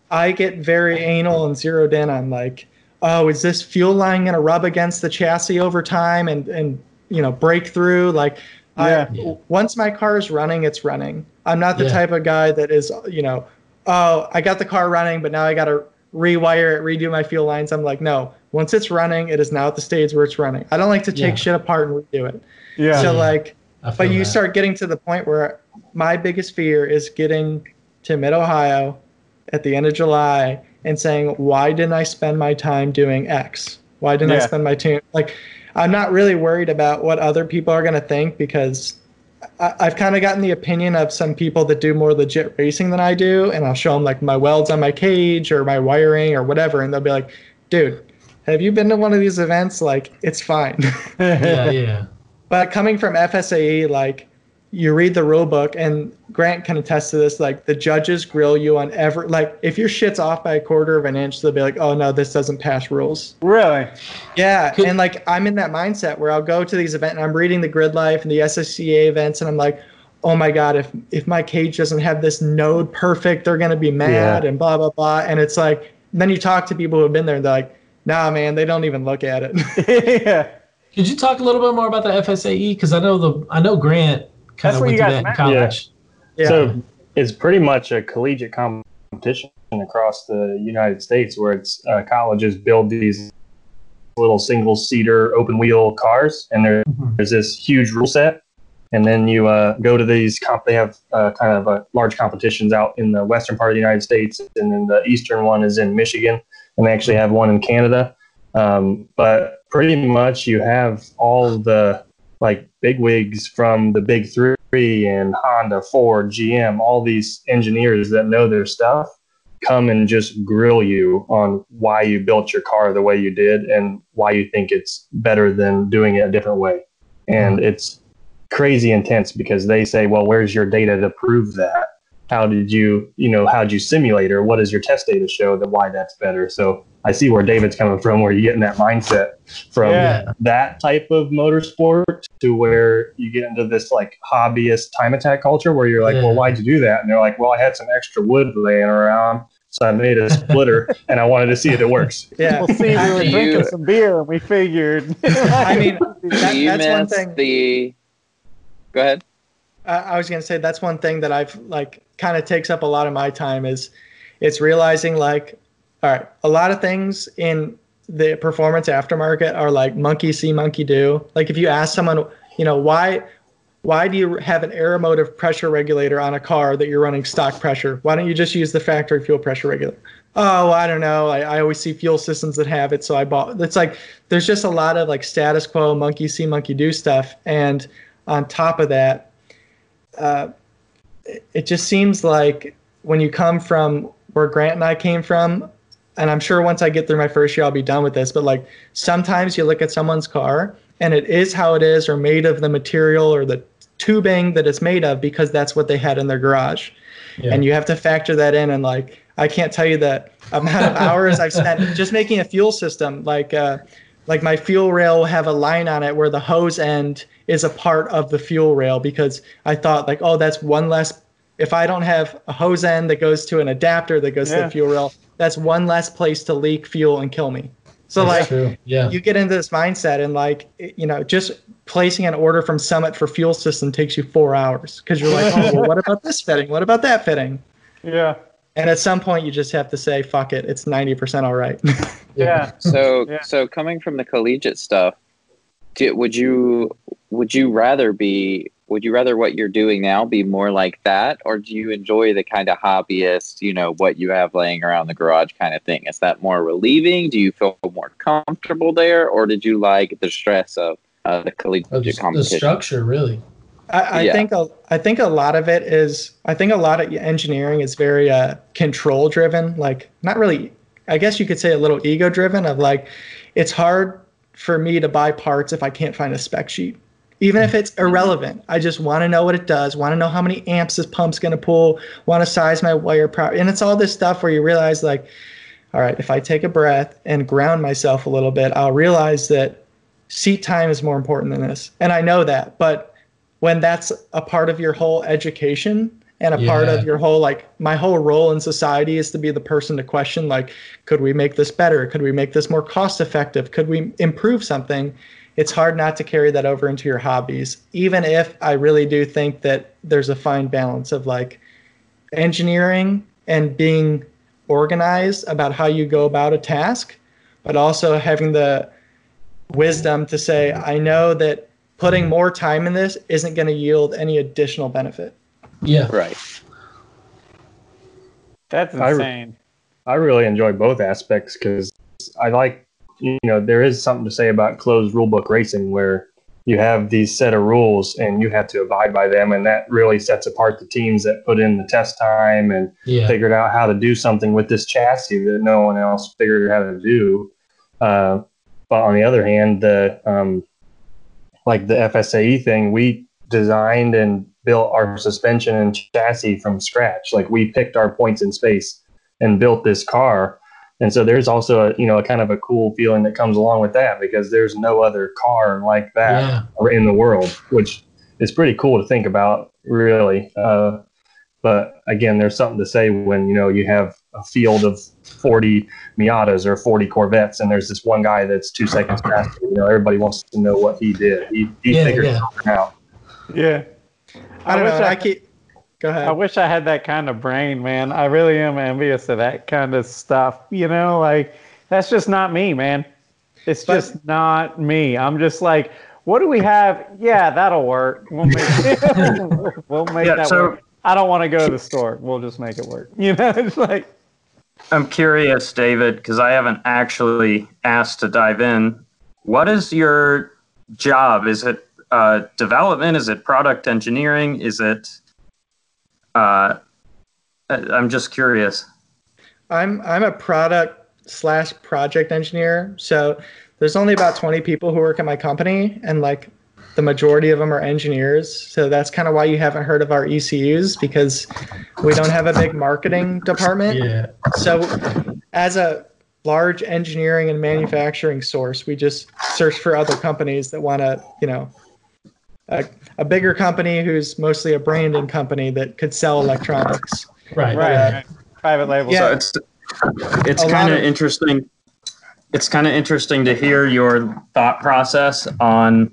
i get very anal and zeroed in on like oh is this fuel line going to rub against the chassis over time and and you know break through like
Yeah.
I,
Yeah.
once my car is running it's running i'm not the
Yeah.
type of guy that is you know oh i got the car running but now i got to rewire it redo my fuel lines i'm like no once it's running it is now at the stage where it's running i don't like to take
Yeah.
shit apart and redo it
yeah,
so
Yeah.
like but you
that.
start getting to the point where my biggest fear is getting to mid Ohio at the end of July and saying, why didn't I spend my time doing X? Why didn't I spend my time? Like, I'm not really worried about what other people are going to think because I, I've kind of gotten the opinion of some people that do more legit racing than I do. And I'll show them like my welds on my cage or my wiring or whatever. And they'll be like, dude, have you been to one of these events? Like, it's fine.
yeah, yeah.
But coming from FSAE, like you read the rule book, and Grant can attest to this. Like the judges grill you on every like if your shit's off by a quarter of an inch, they'll be like, "Oh no, this doesn't pass rules."
really,
Yeah,
Could-
and like I'm in that mindset where I'll go to these events and I'm reading the Grid Life and the SCCA events, and I'm like, "Oh my god, if if my cage doesn't have this node perfect, they're gonna be mad and blah blah blah." And it's like then you talk to people who have been there, and they're like, "Nah, man, they don't even look at it."
yeah.
Could you talk a little bit more about the FSAE? Because I know the I know Grant kind
That's
of
where
went
you
through
guys
that in college.
yeah.
So it's pretty much a collegiate competition across the United States where it's uh, colleges build these little single seater open wheel cars, and there,
Mhm.
there's this huge rule set. And then you uh, go to these comp. They have uh, kind of uh, large competitions out in the western part of the United States, and then the eastern one is in Michigan, and they actually have one in Canada. Um, but pretty much you have all the like big wigs from the big three and Honda, Ford, GM, all these engineers that know their stuff come and just grill you on why you built your car the way you did and why you think it's better than doing it a different way. And it's crazy intense because they say, well, where's your data to prove that? How did you, you know, how'd you simulate or what does your test data show that why that's better? So I see where David's coming from, where you get in that mindset from
Yeah.
that type of motorsport to where you get into this like hobbyist time attack culture where you're like,
Yeah.
well, why'd you do that? And they're like, well, I had some extra wood laying around. So I made a splitter and I wanted to see if it works.
yeah.
We'll see. We were drinking
you-
some beer, and we figured.
I mean, that,
you
that's one thing.
the? Go ahead.
I, I was gonna say that's one thing that I've like kind of takes up a lot of my time is it's realizing like, all right, a lot of things in the performance aftermarket are like monkey see, monkey do. Like if you ask someone, you know, why why do you have an aeromotive pressure regulator on a car that you're running stock pressure? Why don't you just use the factory fuel pressure regulator? Oh, I don't know. I, I always see fuel systems that have it, so I bought. It's like there's just a lot of like status quo, monkey see, monkey do stuff, and on top of that, uh, it, it just seems like when you come from where Grant and I came from, and I'm sure once I get through my first year, I'll be done with this. But like sometimes you look at someone's car and it is how it is, or made of the material or the tubing that it's made of because that's what they had in their garage.
Yeah.
And you have to factor that in. And like, I can't tell you the amount of hours I've spent just making a fuel system. Like, uh, like my fuel rail will have a line on it where the hose end is a part of the fuel rail because I thought like, oh, that's one less. If I don't have a hose end that goes to an adapter that goes to the fuel rail, that's one less place to leak fuel and kill me. So
That's
like,
true. Yeah.
you get into this mindset and like you know just placing an order from summit for fuel system takes you four hours because you're like oh well what about this fitting what about that fitting
Yeah.
and at some point you just have to say fuck it it's 90% all right
Yeah.
So
Yeah.
so coming from the collegiate stuff, do, would you would you rather be would you rather what you're doing now be more like that or do you enjoy the kind of hobbyist, you know, what you have laying around the garage kind of thing? Is that more relieving? Do you feel more comfortable there or did you like the stress of uh, the collegiate
Of the, the structure, really.
I, I
Yeah.
think a, I think a lot of it is I think a lot of engineering is very uh, control driven like not really I guess you could say a little ego driven of like it's hard for me to buy parts if I can't find a spec sheet even if mm-hmm. it's irrelevant. I just want to know what it does want to know how many amps this pump's going to pull want to size my wire properly. and it's all this stuff where you realize like all right if I take a breath and ground myself a little bit I'll realize that seat time is more important than this. And I know that but when that's a part of your whole education and a part of your whole like my whole role in society is to be the person to question like could we make this better? Could we make this more cost effective? Could we improve something it's hard not to carry that over into your hobbies even if i really do think that there's a fine balance of like engineering and being organized about how you go about a task but also having the wisdom to say i know that putting more time in this isn't going to yield any additional benefit.
Yeah.
Right.
That's
I re-
insane.
I really enjoy both aspects because I like, you know, there is something to say about closed rulebook racing where you have these set of rules and you have to abide by them, and that really sets apart the teams that put in the test time and
Yeah.
figured out how to do something with this chassis that no one else figured out how to do. Uh, but on the other hand, the um, like the FSAE thing, we designed and built our suspension and chassis from scratch. Like we picked our points in space and built this car. And so there's also a you know a kind of a cool feeling that comes along with that because there's no other car like that
Yeah.
in the world, which is pretty cool to think about, really. Uh, but again, there's something to say when you know you have a field of 40 Miatas or 40 Corvettes, and there's this one guy that's two seconds faster. You know, everybody wants to know what he did. He, he
Yeah,
figured
yeah.
something out.
Yeah.
I don't
wish
know. I,
I-
keep. Go ahead.
I wish I had that kind of brain, man. I really am envious of that kind of stuff. You know, like that's just not me, man. It's
But-
just not me. I'm just like, what do we have? Yeah, that'll work. We'll make, we'll make
Yeah,
that
so-
work. I don't want to go to the store. We'll just make it work. You know, it's like,
I'm curious, David, because I haven't actually asked to dive in. What is your job? Is it uh, development? Is it product engineering? Is it? Uh, I- I'm just curious.
I'm I'm a product slash project engineer. So there's only about 20 people who work at my company, and like the majority of them are engineers. So that's kind of why you haven't heard of our ECUs because we don't have a big marketing department.
Yeah.
So as a large engineering and manufacturing source, we just search for other companies that want to, you know, a, a bigger company who's mostly a branding company that could sell electronics.
Right.
right,
Yeah.
right. private label.
Yeah.
So it's it's kind of
of-
interesting. It's kind of interesting to hear your thought process on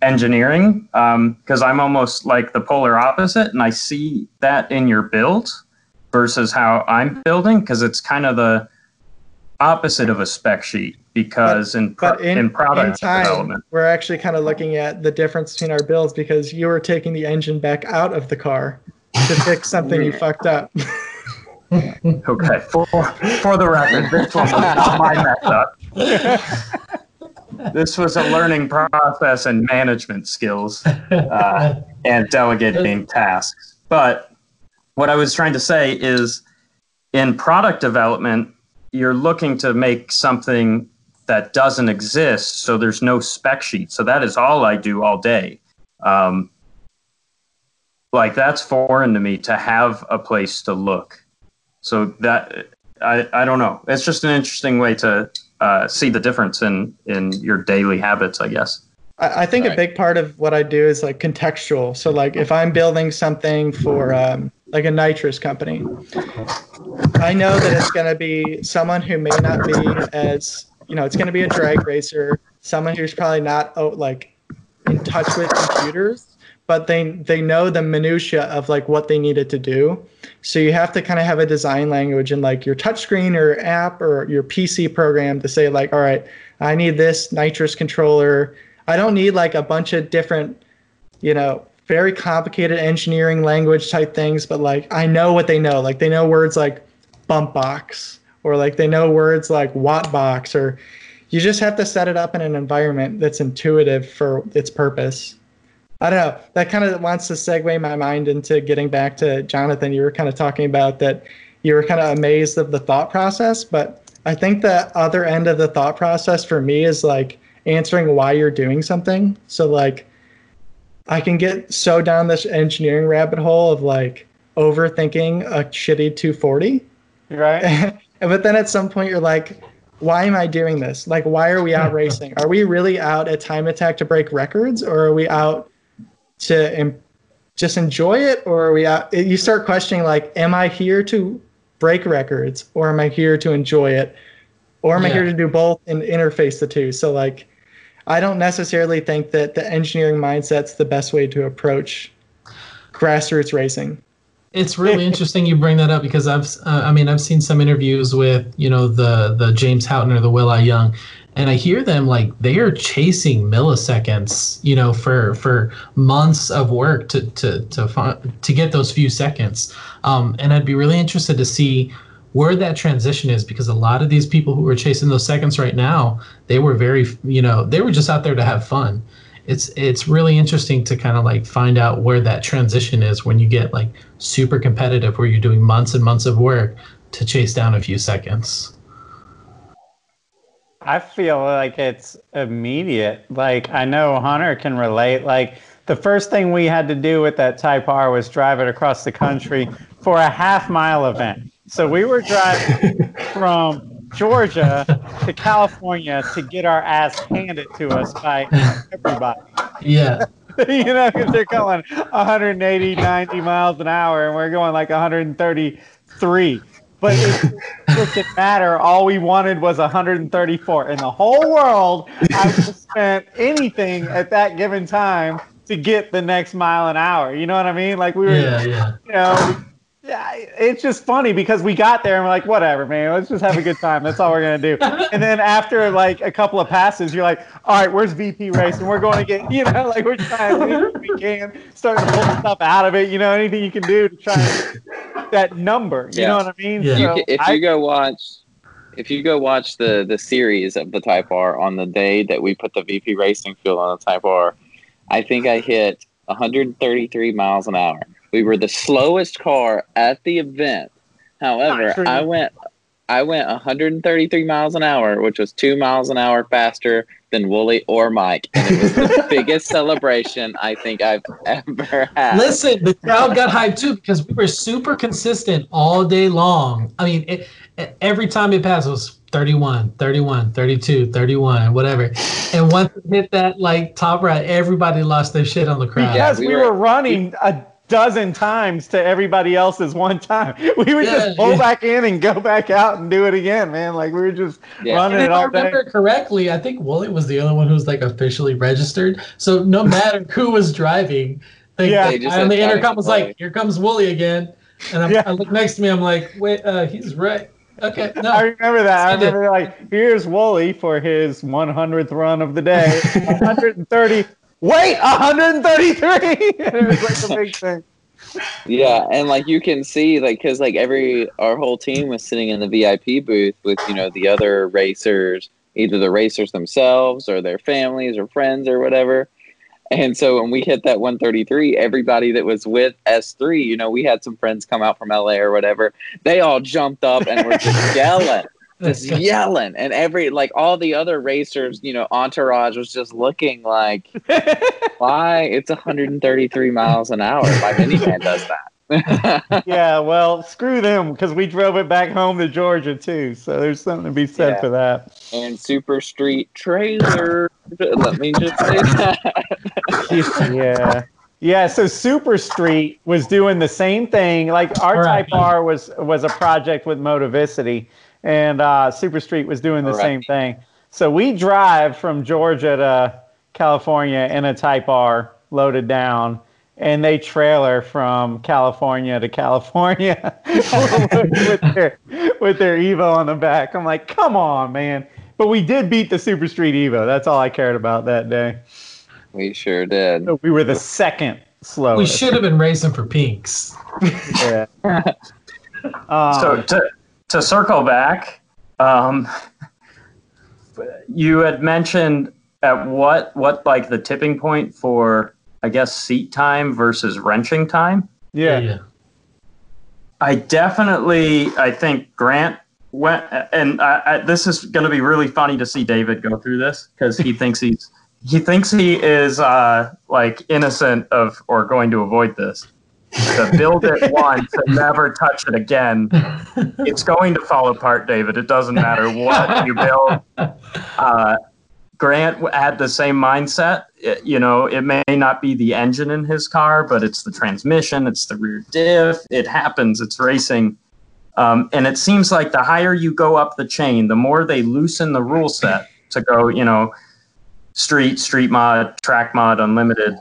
engineering um, because I'm almost like the polar opposite, and I see that in your build versus how I'm building because it's kind of the opposite of a spec sheet because in,
But in,
in product
in time,
development.
we're actually kind of looking at the difference between our bills because you were taking the engine back out of the car to fix something you fucked up.
Okay, for, for the record, this was not my mess up. this was a learning process and management skills uh, and delegating tasks. But what I was trying to say is in product development, you're looking to make something that doesn't exist, so there's no spec sheet. So that is all I do all day. Um, like that's foreign to me to have a place to look. So that I, I don't know. It's just an interesting way to uh, see the difference in in your daily habits, I guess.
I, I think a big part of what I do is like contextual. So like if I'm building something for um, like a nitrous company, I know that it's going to be someone who may not be as you know it's going to be a drag racer, someone who's probably not oh, like in touch with computers, but they they know the minutia of like what they needed to do. So you have to kind of have a design language in like your touchscreen or app or your PC program to say like, all right, I need this nitrous controller. I don't need like a bunch of different, you know, very complicated engineering language type things, but like I know what they know. Like they know words like bump box or like they know words like watt box or you just have to set it up in an environment that's intuitive for its purpose. I don't know. That kind of wants to segue my mind into getting back to Jonathan. You were kind of talking about that you were kind of amazed of the thought process, but I think the other end of the thought process for me is like answering why you're doing something. So like I can get so down this engineering rabbit hole of like overthinking a shitty 240
Right?
but then at some point you're like why am i doing this? Like why are we out racing? Are we really out at time attack to break records or are we out to just enjoy it? Or are we out you start questioning like am i here to break records or am i here to enjoy it? Or am i here to do both and interface the two? So like i don't necessarily think that the engineering mindset's the best way to approach grassroots racing
It's really interesting you bring that up because I've, uh, I mean, I've seen some interviews with, you know, the the James Houghton or the Will Au-Yeung, and I hear them like they are chasing milliseconds, you know, for for months of work to to to fi- to get those few seconds. Um, and I'd be really interested to see where that transition is because a lot of these people who are chasing those seconds right now, they were very, you know, they were just out there to have fun it's it's really interesting to kind of like find out where that transition is when you get like super competitive where you're doing months and months of work to chase down a few seconds
I feel like it's immediate. Like I know Hunter can relate. Like the first thing we had to do with that Type R was drive it across the country for a half mile event. So we were driving from Georgia to California to get our ass handed to us by everybody.
yeah
you know, because they're going 180, 90 miles an hour, and we're going like 133. But it, it didn't matter. All we wanted was 134. In the whole world, I would have spent anything at that given time to get the next mile an hour. You know what I mean? Like we were,
yeah yeah
you know, it's just funny because we got there and we're like, whatever, man, let's just have a good time. That's all we're gonna do. And then after like a couple of passes, you're like, all right, where's VP race? And we're going to get, you know, like we're trying to do what we can, starting to pull stuff out of it. You know, anything you can do to try and that number. You
Yeah.
know what I mean?
Yeah.
You
So
ca- if
I-
you go watch if you go watch the the series of the Type R on the day that we put the VP Racing fuel on the Type R, I think I hit 133 miles an hour. We were the slowest car at the event. However, I went I went 133 miles an hour, which was two miles an hour faster than Wooly or Mike, and it was the biggest celebration I think I've ever had.
listen the crowd got hyped too because we were super consistent all day long. I mean it, it- every time it passed it was 31 31 32 31 whatever. And once it hit that like top right everybody lost their shit on the crowd.
Because
we
we,
were-
were, running a dozen times to everybody else's one time. We would
Yeah,
just pull
yeah.
back in and go back out and do it again, man. Like we were just
Yeah.
running
And
it
if I
all day.
correctly, I think Wooly was the only one who was like officially registered. So no matter who was driving, the
Yeah.
They just
guy the intercom was
"Wooly."
like, "Here comes Wooly again," and I'm,
Yeah.
I look next to me. I'm like, "Wait, uh, he's right." Okay, no.
I remember that. I remember like, here's Wooly for his 100th run of the day. 130. Wait, 133. And it was like a big thing.
Yeah, and like you can see, like, because like every our whole team was sitting in the VIP booth with you know the other racers, either the racers themselves or their families or friends or whatever. And so when we hit that 133, everybody that was with S3, you know, we had some friends come out from LA or whatever. They all jumped up and were just yelling, just yelling, and every like all the other racers, you know, entourage was just looking like, why? It's 133 miles an hour. My minivan does that.
yeah, well, screw them because we drove it back home to Georgia too. So there's something to be said
Yeah.
for that.
and Super Street Trailer. Let me just say that.
yeah. Yeah, so Super Street was doing the same thing. Like our
Right.
Type R was was a project with Motivicity, and uh, Super Street was doing the
Right.
same thing. So we drive from Georgia to California in a Type R loaded down, and they trailer from California to California with their with their Evo on the back. I'm like, come on, man. But we did beat the Super Street Evo. That's all I cared about that day.
We sure did.
So we were the second slowest.
we should have been racing for pinks.
Yeah. um,
So to to circle back, um, you had mentioned at what what like the tipping point for I guess seat time versus wrenching time.
yeah.
I definitely I think Grant went and I, I, this is going to be really funny to see David go through this because he thinks he's he thinks he is uh, like innocent of or going to avoid this. To build it once and never touch it again, it's going to fall apart, David. It doesn't matter what you build. Uh, Grant had the same mindset. It- you know, it may not be the engine in his car, but it's the transmission, it's the rear diff. It happens. It's racing. Um, and it seems like the higher you go up the chain, the more they loosen the rule set to go, you know, street, street mod, track mod, unlimited.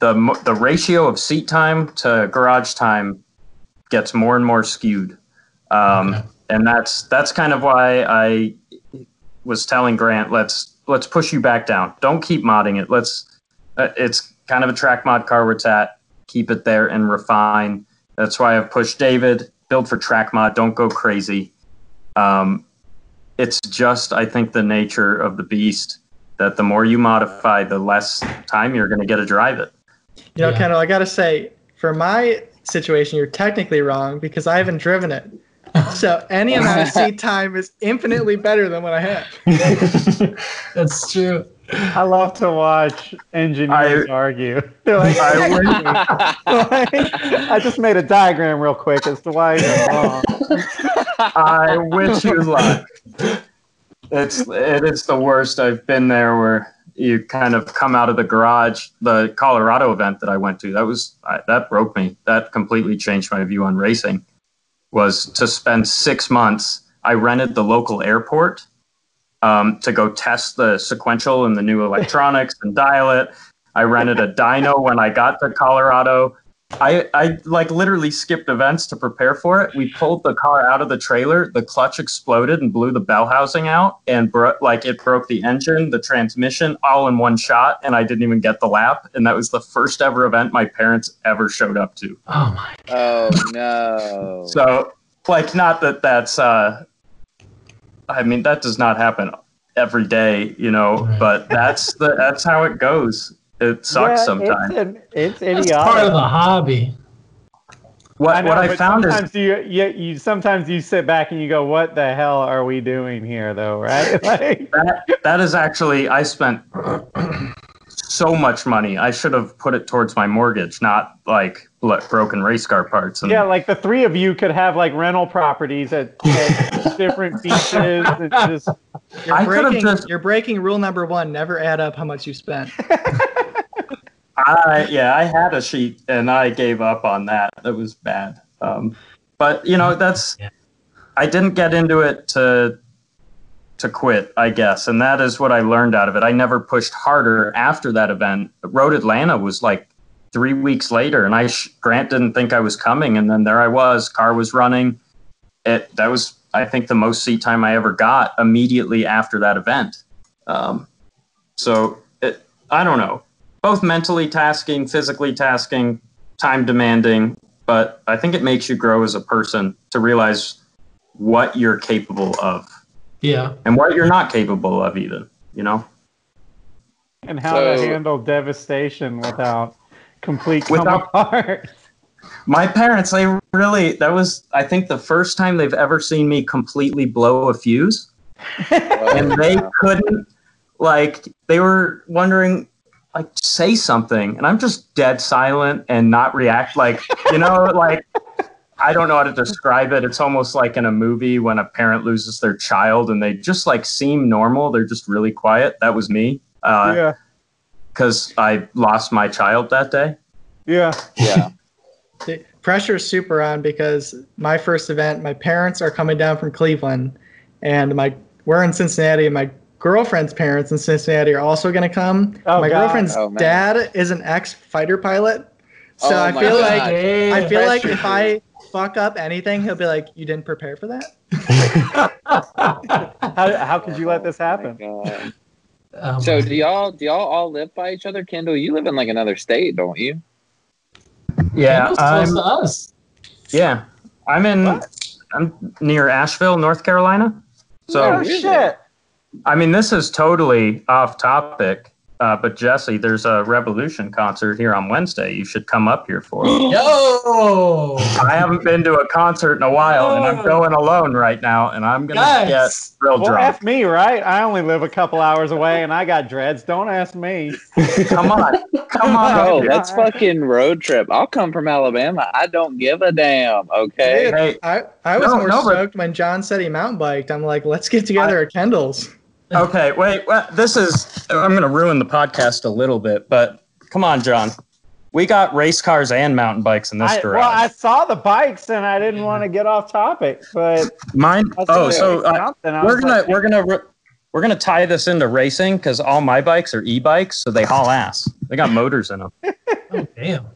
The, the ratio of seat time to garage time gets more and more skewed. Um,
Okay.
And that's that's kind of why I was telling Grant, let's let's push you back down. Don't keep modding it. Let's. Uh, it's kind of a track mod car where it's at. Keep it there and refine. That's why I've pushed David. Build for track mod. Don't go crazy. Um, it's just I think the nature of the beast that the more you modify, the less time you're going to get to drive it.
You know,
Yeah.
Kendall, I gotta say, for my situation, you're technically wrong because I haven't driven it. So any amount of seat time is infinitely better than what I have.
That's true.
I love to watch engineers
I-
argue. They're like,
I wish-
like, I just made a diagram real quick as to why you're wrong.
I wish you luck. It's it is the worst. I've been there where you kind of come out of the garage. The Colorado event that I went to that was I, that broke me. That completely changed my view on racing. Was to spend six months. I rented the local airport um, to go test the sequential and the new electronics and dial it. I rented a dyno when I got to Colorado. I, I like literally skipped events to prepare for it. We pulled the car out of the trailer. The clutch exploded and blew the bell housing out, and bro- like it broke the engine, the transmission, all in one shot. And I didn't even get the lap. And that was the first ever event my parents ever showed up to.
Oh my.
oh no.
So, like, not that that's. uh I mean, that does not happen every day, you know. But that's the that's how it goes. It sucks
Yeah,
sometimes.
It's, an, it's
That's part of the hobby.
what
I know,
what I
but
found is
sometimes you, you, you sometimes you sit back and you go, "What the hell are we doing here?" Though, right? Like,
that that is actually I spent so much money. I should have put it towards my mortgage, not like broken race car parts. And
yeah, like the three of you could have like rental properties at, at different beaches. And just,
You're
I could've
breaking,
just-
you're breaking rule number one: never add up how much you spent.
I yeah, I had a sheet and I gave up on that. That was bad. Um, but you know, that's
Yeah.
I didn't get into it to to quit, I guess, and that is what I learned out of it. I never pushed harder after that event. Road Atlanta was like three weeks later, and I sh- Grant didn't think I was coming, and then there I was, car was running. It that was I think the most seat time I ever got immediately after that event. Um, so it, I don't know, both mentally tasking, physically tasking, time demanding, but I think it makes you grow as a person to realize what you're capable of
Yeah.
and what you're not capable of even, you know?
And how to handle devastation without complete come
Without-
apart.
My parents, they really, that was, I think, the first time they've ever seen me completely blow a fuse. and they couldn't, like, they were wondering, like, say something. And I'm just dead silent and not react. Like, you know, like, I don't know how to describe it. It's almost like in a movie when a parent loses their child and they just, like, seem normal. They're just really quiet. That was me. Uh,
yeah.
because I lost my child that day.
Yeah.
yeah.
The pressure's super on because my first event, my parents are coming down from Cleveland, and my we're in Cincinnati, and my girlfriend's parents in Cincinnati are also going to come.
Oh,
my
God.
girlfriend's
Oh,
dad is an ex fighter pilot, so
Oh,
I feel
God.
like I feel like
pressure.
if I fuck up anything, he'll be like, "You didn't prepare for that."
How, how could you let this happen?
God.
Um,
So do y'all do y'all all live by each other? Kendall, you live in like another state, don't you?
Yeah,
close
I'm,
to us.
yeah, I'm in. I'm near Asheville, North Carolina. So
oh shit!
I mean, this is totally off topic. Uh, but Jesse, there's a Rebelution concert here on Wednesday. You should come up here for it.
Yo,
I haven't been to a concert in a while, and I'm going alone right now, and I'm gonna
guys.
get real
Well,
drunk.
ask me, right? I only live a couple hours away, and I got dreads. Don't ask me.
Come on, come on. up
Oh,
here.
that's fucking road trip. I'll come from Alabama. I don't give a damn. Okay.
Hey,
I I was
No,
more
no, but-
stoked when John said he mountain biked. I'm like, "Let's get together at Kendall's."
Okay, wait. Well, this is. I'm gonna ruin the podcast a little bit, but come on, John. We got race cars and mountain bikes in this
I,
garage.
well, I saw the bikes, and I didn't want to get off topic, but
Mine. Oh, so uh, we're gonna
like,
we're gonna re- we're gonna tie this into racing because all my bikes are e-bikes, so they haul ass. They got motors in them,
Oh, damn.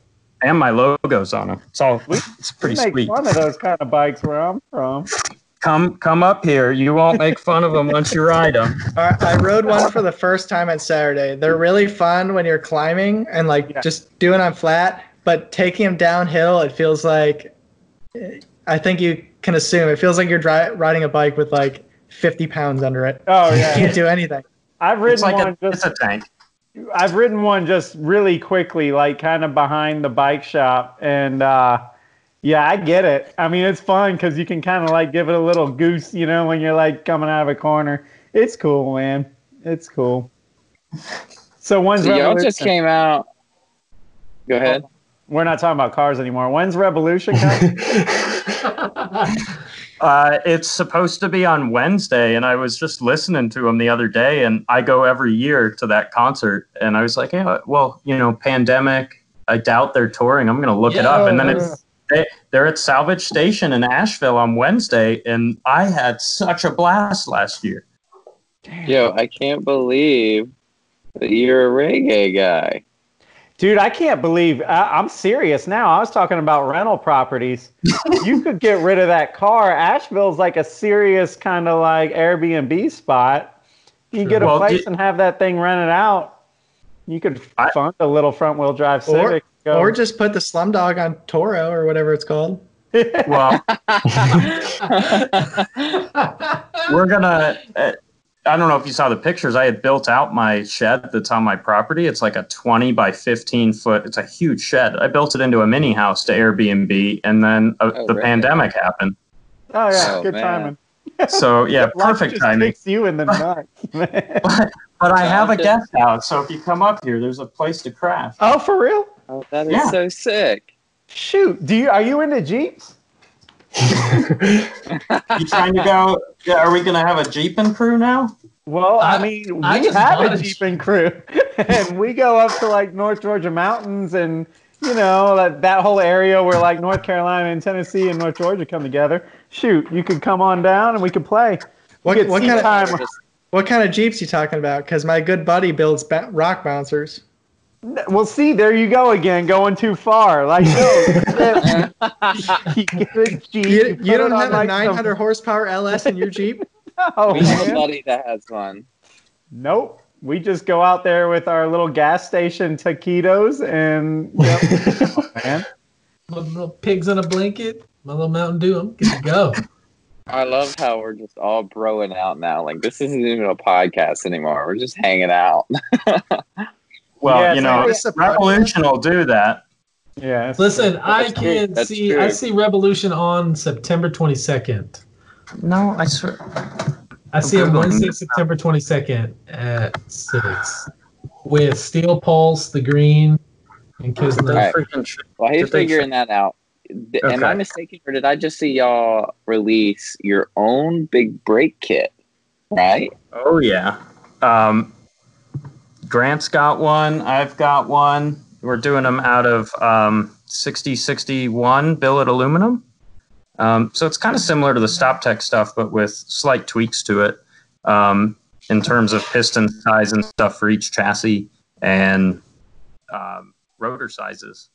and my logos on them. It's all it's
we
pretty
make
sweet.
One of those kind of bikes where I'm from.
Come come up here. You won't make fun of them once you ride them.
I, I rode one for the first time on Saturday. They're really fun when you're climbing and like
Yeah.
just doing on flat, but taking them downhill, it feels like I think you can assume it feels like you're dri- riding a bike with like 50 pounds under it.
Oh yeah, You
can't do anything.
I've
It's
ridden
like
one
a,
just
it's a tank.
I've ridden one just really quickly, like kind of behind the bike shop, and uh, yeah, I get it. I mean, it's fun because you can kind of like give it a little goose, you know, when you're like coming out of a corner. It's cool, man. It's cool. So when's
So y'all
Rebelution?
just came out. Go ahead.
We're not talking about cars anymore. When's Rebelution coming?
Uh, it's supposed to be on Wednesday, and I was just listening to him the other day, and I go every year to that concert, and I was like, yeah, well, you know, pandemic. I doubt they're touring. I'm gonna look it up, and then it's they, they're at Salvage Station in Asheville on Wednesday, and I had such a blast last year.
Yo, I can't believe that you're a reggae guy.
Dude, I can't believe I, I'm serious now. I was talking about rental properties. you could get rid of that car. Asheville's like a serious kind of like Airbnb spot. You can get a
Well,
place
do-
and have that thing rented out. You could
I-
fund a little front wheel drive
Or-
Civic. Go.
Or just put the Slumdog on Turo or whatever it's called.
Well, we're gonna. Uh, I don't know if you saw the pictures. I had built out my shed that's on my property. It's like a 20 by 15 foot. It's a huge shed. I built it into a mini house to Airbnb, and then uh,
Oh,
the
really?
pandemic happened.
oh yeah,
Oh,
good
man.
timing.
So yeah, perfect
just
timing.
kicks you in the nuts, man.
But I have a guest house, so if you come up here, there's a place to craft.
oh, for real?
Oh, that is
Yeah.
so sick.
Shoot, do you are you into Jeeps?
You trying to go? Yeah, are we gonna have a jeeping crew now?
Well, I,
I-
mean,
I
we
just
have a
a
Jeep and crew. and we go up to like North Georgia mountains and you know that that whole area where like North Carolina and Tennessee and North Georgia come together. Shoot, you could come on down and we could play.
What, what kind of
time.
what kind of jeeps you talking about? Because my good buddy builds ba- rock bouncers.
Well, see, there you go again, going too far. Like, no, you get a Jeep,
You,
put
you don't have a
like, some-
900 horsepower LS in your jeep?
No,
we have a buddy that has one.
Nope. We just go out there with our little gas station taquitos and yep. Oh, man.
My little pigs in a blanket, my little Mountain Dew. I'm good to go.
I love how we're just all broing out now. Like this isn't even a podcast anymore. We're just hanging out.
Well,
Yeah,
you know,
it's
Rebelution will do that.
Yeah. it's-
Listen, I can
That's
see.
true.
I see Rebelution on September 22nd.
No, I swear.
I see it
Googling
Wednesday, September 22nd at six, with Steel Pulse, the green, and Kismet.
Right.
Freaking.
Well, he's
Did
figuring that out. Th- Am I mistaken, or did I just see y'all release your own big brake kit? Right?
Oh yeah. Um, Grant's got one. I've got one. We're doing them out of um, 6061 billet aluminum. Um, so it's kind of similar to the StopTech stuff, but with slight tweaks to it um, in terms of piston size and stuff for each chassis and um, rotor sizes.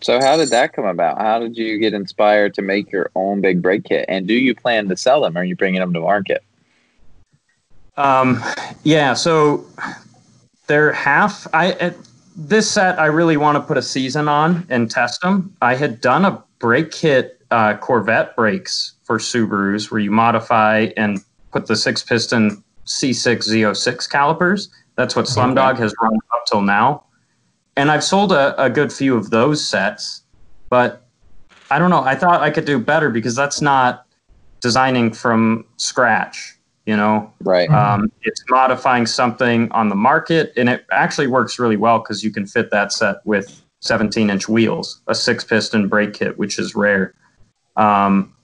So how did that come about? How did you get inspired to make your own big brake kit? And do you plan to sell them? Or are you bringing them to market?
Um, yeah, so they're half. I at this set I really want to put a season on and test them. I had done a brake kit uh, Corvette brakes for Subarus where you modify and put the six piston C6 Z06 calipers. That's what Slumdog has run up till now. And I've sold a, a good few of those sets, but I don't know. I thought I could do better because that's not designing from scratch, you know?
Right.
Um, it's modifying something on the market, and it actually works really well because you can fit that set with 17 inch wheels, a six piston brake kit, which is rare. Um,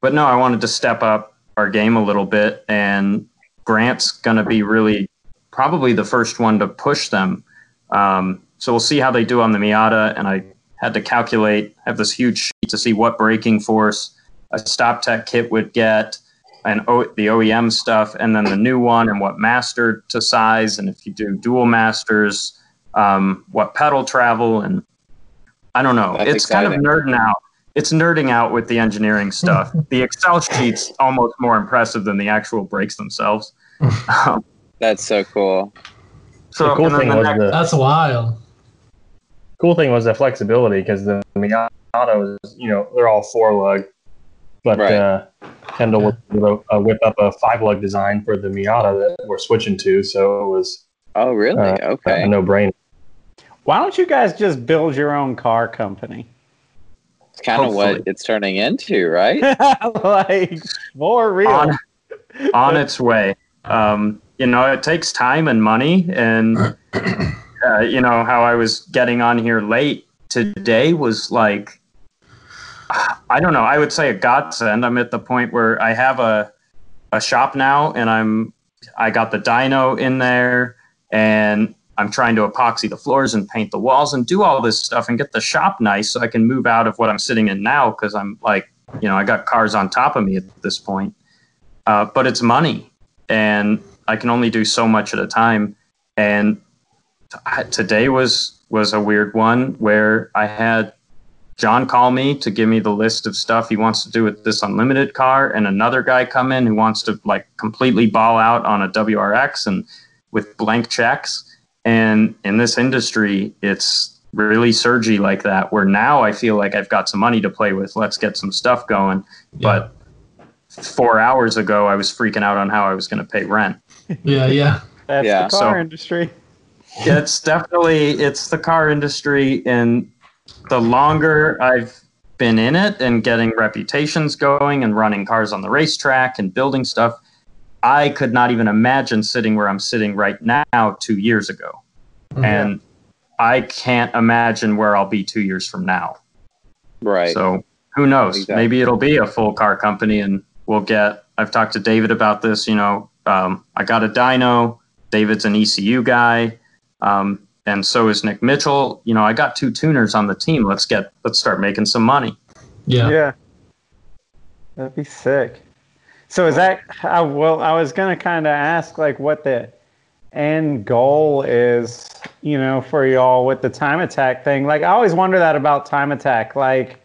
but no, I wanted to step up our game a little bit, and Grant's going to be really probably the first one to push them. Um, so we'll see how they do on the Miata, and I had to calculate, have this huge sheet to see what braking force a StopTech kit would get and o- the OEM stuff, and then the new one and what master to size, and if you do dual masters, um, what pedal travel, and I don't know.
That's
it's kind of nerding out. It's nerding out with the engineering stuff. the Excel sheet's almost more impressive than the actual brakes themselves. Um,
That's so cool.
so
the cool thing
the
was
next-
the
That's wild.
cool thing was the flexibility because the Miatas, you know, they're all four lug, but
Right.
uh, Kendall was able to uh, whip up a five lug design for the Miata that we're switching to, so it was
Oh, really?
uh,
okay.
a no brainer.
Why don't you guys just build your own car company?
It's kind of what it's turning into, right?
like more real.
on, on its way. Um, you know, it takes time and money, and uh, you know how I was getting on here late today was like, I don't know. I would say a godsend. I'm at the point where I have a a shop now, and I'm I got the dyno in there, and I'm trying to epoxy the floors and paint the walls and do all this stuff and get the shop nice so I can move out of what I'm sitting in now because I'm like, you know, I got cars on top of me at this point. Uh, but it's money, and I can only do so much at a time. And t- today was was a weird one where I had John call me to give me the list of stuff he wants to do with this unlimited car, and another guy come in who wants to like completely ball out on a WRX and with blank checks. And in this industry, it's really surgy like that. Where now I feel like I've got some money to play with. Let's get some stuff going. But four hours ago, I was freaking out on how I was going to pay rent.
Yeah, yeah.
That's
Yeah,
the car
so-
industry.
it's definitely it's the car industry and the longer i've been in it and getting reputations going and running cars on the racetrack and building stuff i could not even imagine sitting where i'm sitting right now two years ago and i can't imagine where i'll be two years from now
Right.
so who knows?
Exactly.
Maybe it'll be a full car company, and we'll get. I've talked to David about this. You know, um, I got a dyno. David's an ECU guy. Um, and so is Nick Mitchell. You know, I got two tuners on the team. Let's get let's start making some money.
Yeah.
Yeah. That'd be sick. So is that I, well? I was gonna kind of ask like what the end goal is, you know, for y'all with the time attack thing. Like I always wonder that about time attack. Like,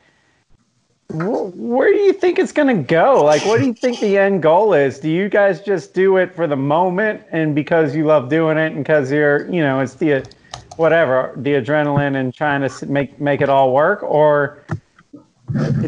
wh- where do you think it's gonna go? Like, what do you think the end goal is? Do you guys just do it for the moment and because you love doing it and because you're, you know, it's the whatever the adrenaline and trying to make make it all work, or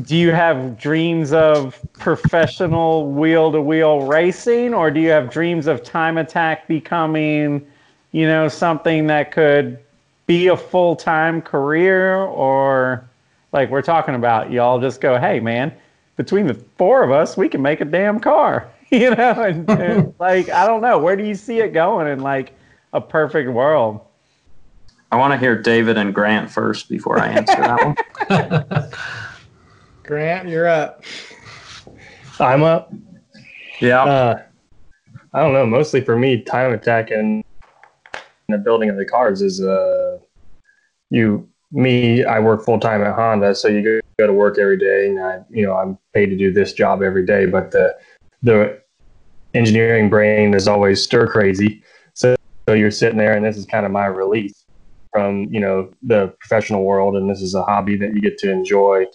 do you have dreams of professional wheel to wheel racing? Or do you have dreams of time attack becoming you know something that could be a full-time career? Or like we're talking about y'all just go hey man between the four of us we can make a damn car. You know and, and like i don't know where do you see it going in like a perfect world
I want to hear David and Grant first before I answer that one.
Grant, you're up.
I'm up.
Yeah.
Uh, I don't know. Mostly for me, time attack and the building of the cars is uh, you. Me, I work full time at Honda, so you go, go to work every day, and I, you know, I'm paid to do this job every day. But the the engineering brain is always stir crazy. So, so you're sitting there, and this is kind of my release from you know the professional world, and this is a hobby that you get to enjoy.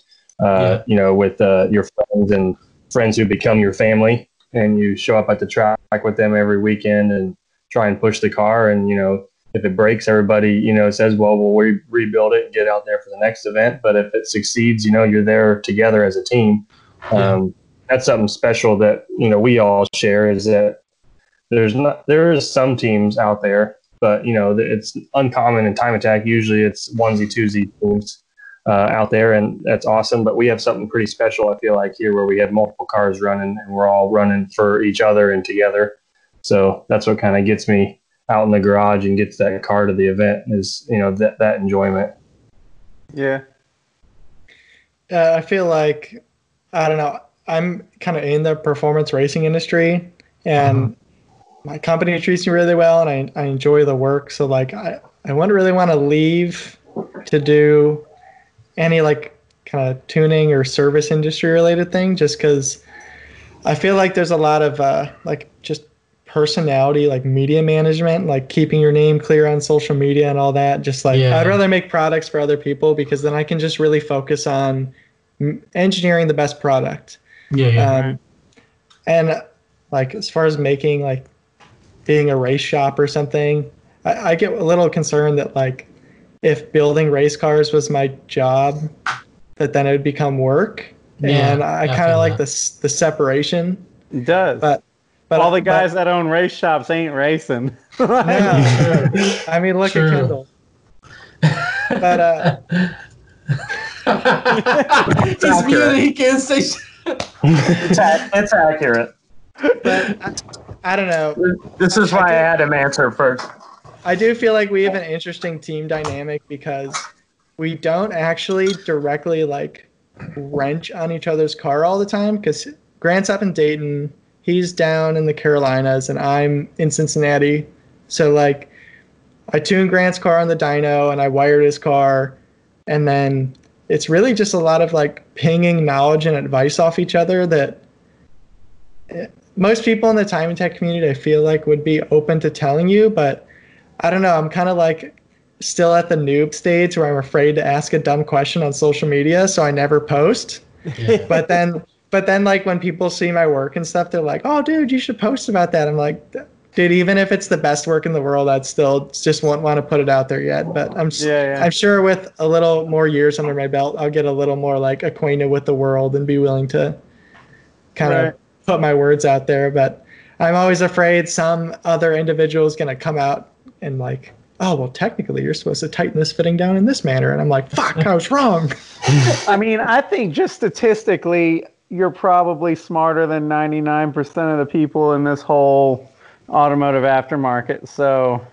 Uh,
Yeah.
You know, with uh, your friends and friends who become your family and you show up at the track with them every weekend and try and push the car and you know if it breaks everybody you know says well we'll re- rebuild it and get out there for the next event but if it succeeds you know you're there together as a team um, that's something special that you know we all share is that there's not there is some teams out there but you know it's uncommon in time attack usually it's onesie twosie teams uh, out there, and that's awesome. But we have something pretty special, I feel like, here where we have multiple cars running, and we're all running for each other and together. So that's what kind of gets me out in the garage and gets that car to the event is you know that that enjoyment.
yeah
Uh, I feel like I don't know. I'm kind of in the performance racing industry, and my company treats me really well, and I, I enjoy the work. So like I I wouldn't really want to leave to do any like kind of tuning or service industry related thing, just because I feel like there's a lot of uh, like just personality, like media management, like keeping your name clear on social media and all that. Just like
Yeah.
I'd rather make products for other people because then I can just really focus on engineering the best product.
Yeah, yeah.
Um, and uh, like as far as making like being a race shop or something, I, I get a little concerned that like if building race cars was my job, that then it would become work.
Yeah,
and I
I
kind of like the the separation.
it does
But but
all the
but-
guys that own race shops ain't racing
Yeah, true. I mean, look
True.
at Kendall. But uh,
He's
accurate.
muted. He can't say. shit.
it's, it's accurate.
but I, I don't know.
This is why I had him answer first.
I do feel like we have an interesting team dynamic because we don't actually directly like wrench on each other's car all the time because Grant's up in Dayton, he's down in the Carolinas, and I'm in Cincinnati. So like I tuned Grant's car on the dyno and I wired his car and then it's really just a lot of like pinging knowledge and advice off each other that eh, most people in the time attack community I feel like would be open to telling you, but I don't know. I'm kind of like still at the noob stage where I'm afraid to ask a dumb question on social media, so I never post.
Yeah.
But then, but then, like when people see my work and stuff, they're like, "Oh, dude, you should post about that." I'm like, dude, even if it's the best work in the world, I'd still just won't want to put it out there yet. But I'm,
Yeah, yeah.
I'm sure with a little more years under my belt, I'll get a little more like acquainted with the world and be willing to kind
Right.
of put my words out there. But I'm always afraid some other individual is going to come out and like, oh, well, technically you're supposed to tighten this fitting down in this manner. And I'm like, fuck, I was wrong.
I mean, I think just statistically, you're probably smarter than 99% of the people in this whole automotive aftermarket. So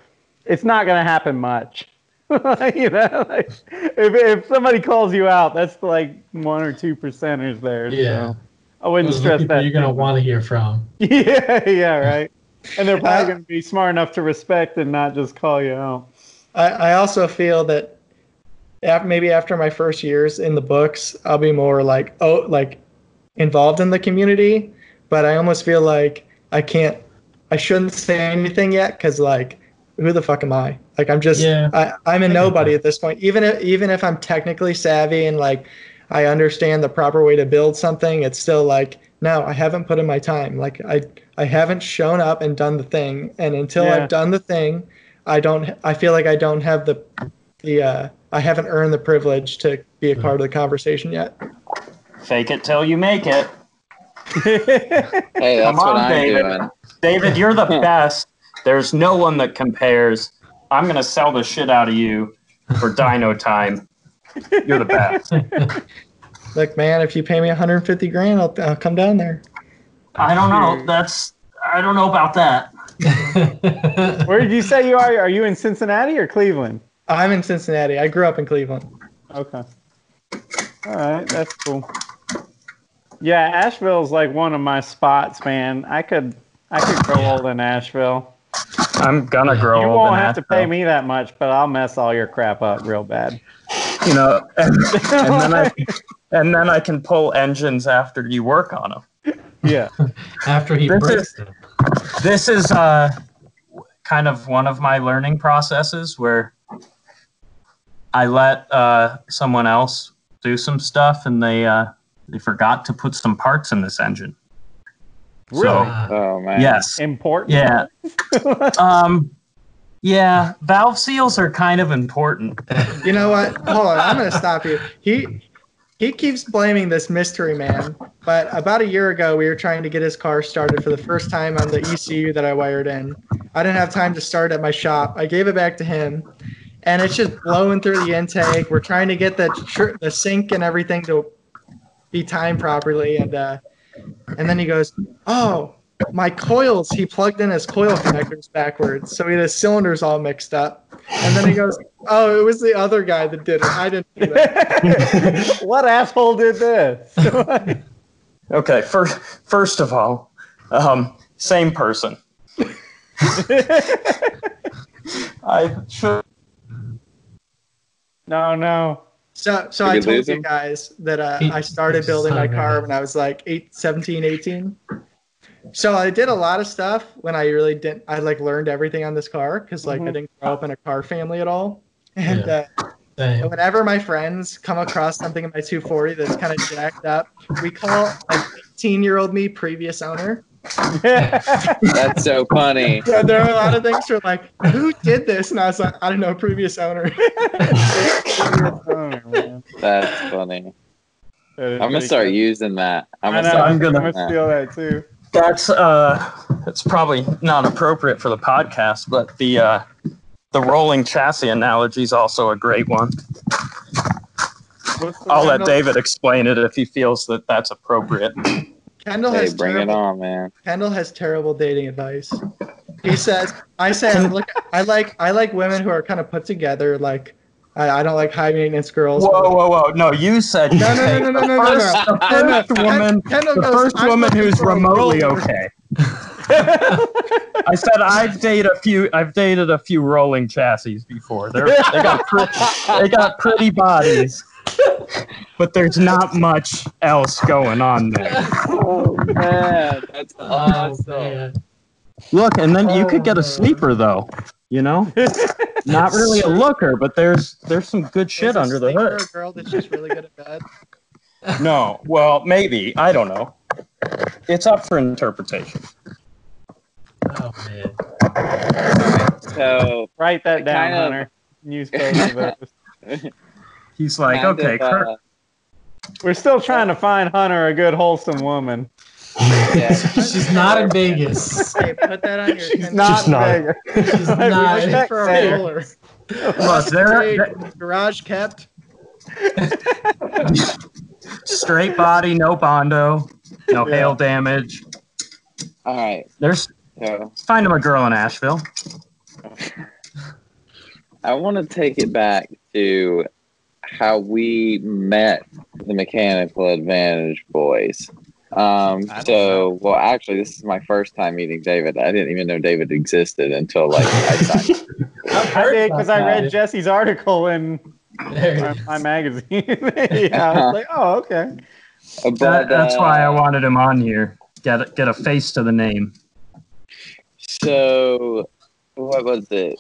it's not going to happen much. you know, like, if, if somebody calls you out, that's like one or two percenters there.
Yeah.
So I wouldn't
Those
stress that.
you're gonna want to hear from.
Yeah, yeah, right. And they're probably
Uh,
going to be smart enough to respect and not just call you out.
I, I also feel that af- maybe after my first years in the books, I'll be more like oh like involved in the community. But I almost feel like I can't, I shouldn't say anything yet because like who the fuck am I? Like I'm just
Yeah.
I, I'm a nobody at this point. Even if even if I'm technically savvy and like I understand the proper way to build something, it's still like no, I haven't put in my time. Like I I haven't shown up and done the thing, and until
Yeah.
I've done the thing, I don't. I feel like I don't have the the uh, I haven't earned the privilege to be a part of the conversation yet.
Fake it till you make it.
Hey, that's
Come
what
on,
I'm
David.
doing.
David, you're the best. There's no one that compares. I'm gonna sell the shit out of you for dyno time. You're the best.
Look, man, if you pay me 150 grand, I'll, I'll come down there.
I don't know. That's I don't know about that.
Where did you say you are? Are you in Cincinnati or Cleveland?
I'm in Cincinnati. I grew up in Cleveland.
Okay. All right, that's cool. Yeah, Asheville's like one of my spots, man. I could I could grow old in Asheville.
I'm gonna grow
You
old
won't
in
have to pay me that much, but I'll mess all your crap up real bad.
You know, and, and then I and then I can pull engines after you work on them.
Yeah.
After he
This
breaks
is-
them.
This is uh, kind of one of my learning processes where I let uh, someone else do some stuff, and they uh, they forgot to put some parts in this engine.
Really?
Ah,
Oh man.
Yes.
Important.
Yeah. um. Yeah. Valve seals are kind of important.
You know what? Hold on, I'm gonna stop you. He he keeps blaming this mystery man, but about a year ago we were trying to get his car started for the first time on the ECU that I wired in. I didn't have time to start at my shop. I gave it back to him, and it's just blowing through the intake. We're trying to get the tr- the sync and everything to be timed properly, and uh, and then he goes, "Oh, my coils." He plugged in his coil connectors backwards, so he had his cylinders all mixed up. And then he goes, "Oh, it was the other guy that did it. I didn't do that."
what asshole did this?
Okay. First, first of all, um, same person. I should.
no, no.
So, so I told you guys that uh, I started building my car when I was like eight, 17, 18. So I did a lot of stuff when I really didn't. I like learned everything on this car because like I
Mhm.
didn't grow up in a car family at all. And
Yeah.
uh, whenever my friends come across something in my 240 that's kind of jacked up, we call like 18 year old me previous owner.
That's so funny.
Yeah, there are a lot of things where like, who did this? And I was like, I don't know, previous owner.
Oh.
That's funny.
That is
I'm gonna start
good.
using that. I'm gonna
know,
start.
I'm gonna-
I'm gonna steal that too.
That's uh, it's probably not appropriate for the podcast, but the uh, the rolling chassis analogy is also a great one. I'll let David explain it if he feels that that's appropriate.
Kendall
Hey,
has
bring it
terrible,
on, man.
Kendall has terrible dating advice. He says, "I said, look, I like I like women who are kind of put together. Like, I, I don't like high maintenance girls.
Whoa, whoa, whoa! No, you said you
No, no, no, no,
the
no, no, no,
first,
no.
the first woman, the first woman who's remotely okay. I said I've dated a few. I've dated a few rolling chassis before. They're, they got pre- they got pretty bodies, but there's not much else going on there.
Oh man, that's
Oh,
awesome.
man.
Look, and then you could get a oh. sleeper though. You know, not really a looker, but there's there's some good shit
Is a
under the hood.
Girl that's just really good at bed.
No, well, maybe I don't know. It's up for interpretation.
Oh man.
So
Write that down,
of-
Hunter. Use both of those.
He's like,
kind
okay,
of,
Kurt,
uh,
We're still trying to find Hunter a good, wholesome woman.
Yeah.
She's not in Vegas.
Hey, put that on your.
She's
Kendall.
not
She's not.
Vegas.
She's not.
Looking for a roller.
look, there-
garage kept.
straight body, no bondo, no
Yeah.
hail damage.
All right.
There's
So
find him a girl in Asheville.
I want to take it back to how we met the Mechanical Advantage boys. Um, so, well, actually, this is my first time meeting David. I didn't even know David existed until like I signed.
I did because I read Jesse's article in my, my magazine. yeah, I was like, oh, okay.
But,
That, that's
uh,
why I wanted him on here. Get get a face to the name.
So, what was it?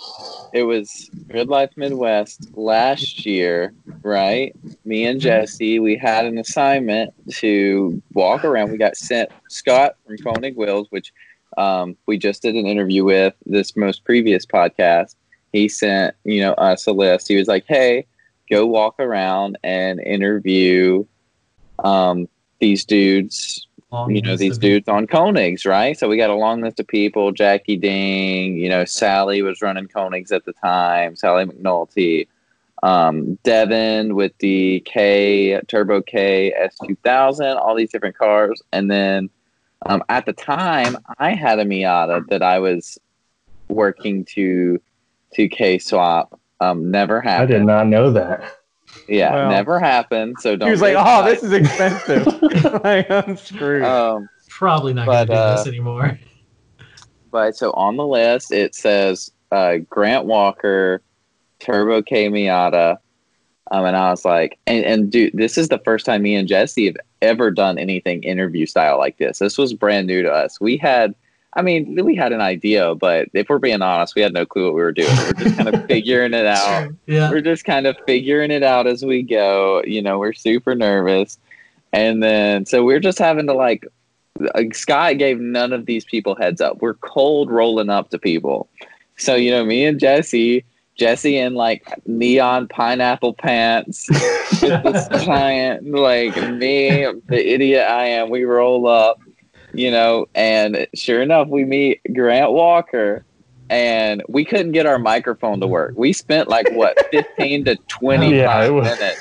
It was Grid Life Midwest last year, right? Me and Jesse, we had an assignment to walk around. We got sent Scott from Konig Wheels, which um, we just did an interview with this most previous podcast. He sent, you know, us a list. He was like, "Hey, go walk around and interview um, these dudes
Long
you know these dudes on Konigs, right? So we got a long list of people. Jackie Ding, you know, Sally was running Konigs at the time. Sally McNulty, um, Devin with the K Turbo K S2000, all these different cars, and then um, at the time I had a Miata that I was working to to K swap. Um, never happened.
I did not know that.
Yeah,
Wow.
never happened. So don't.
He was like,
get
oh, this is expensive. like, I'm screwed.
Um,
Probably not gonna do
uh,
this anymore.
But so on the list, it says uh, Grant Walker, Turbo K Miata. Um, and I was like, and, and dude, this is the first time me and Jesse have ever done anything interview style like this. This was brand new to us. We had, I mean, we had an idea, but if we're being honest, we had no clue what we were doing. We're just kind of figuring it out
Yeah.
we're just kind of figuring it out as we go. You know, we're super nervous. And then, so we're just having to like, Scott gave none of these people heads up. We're cold rolling up to people. So, you know, me and Jesse, Jesse in like neon pineapple pants, with this giant, like me, the idiot I am, we roll up, you know, and sure enough, we meet Grant Walker and we couldn't get our microphone to work. We spent like what 15 to 25
Yeah,
minutes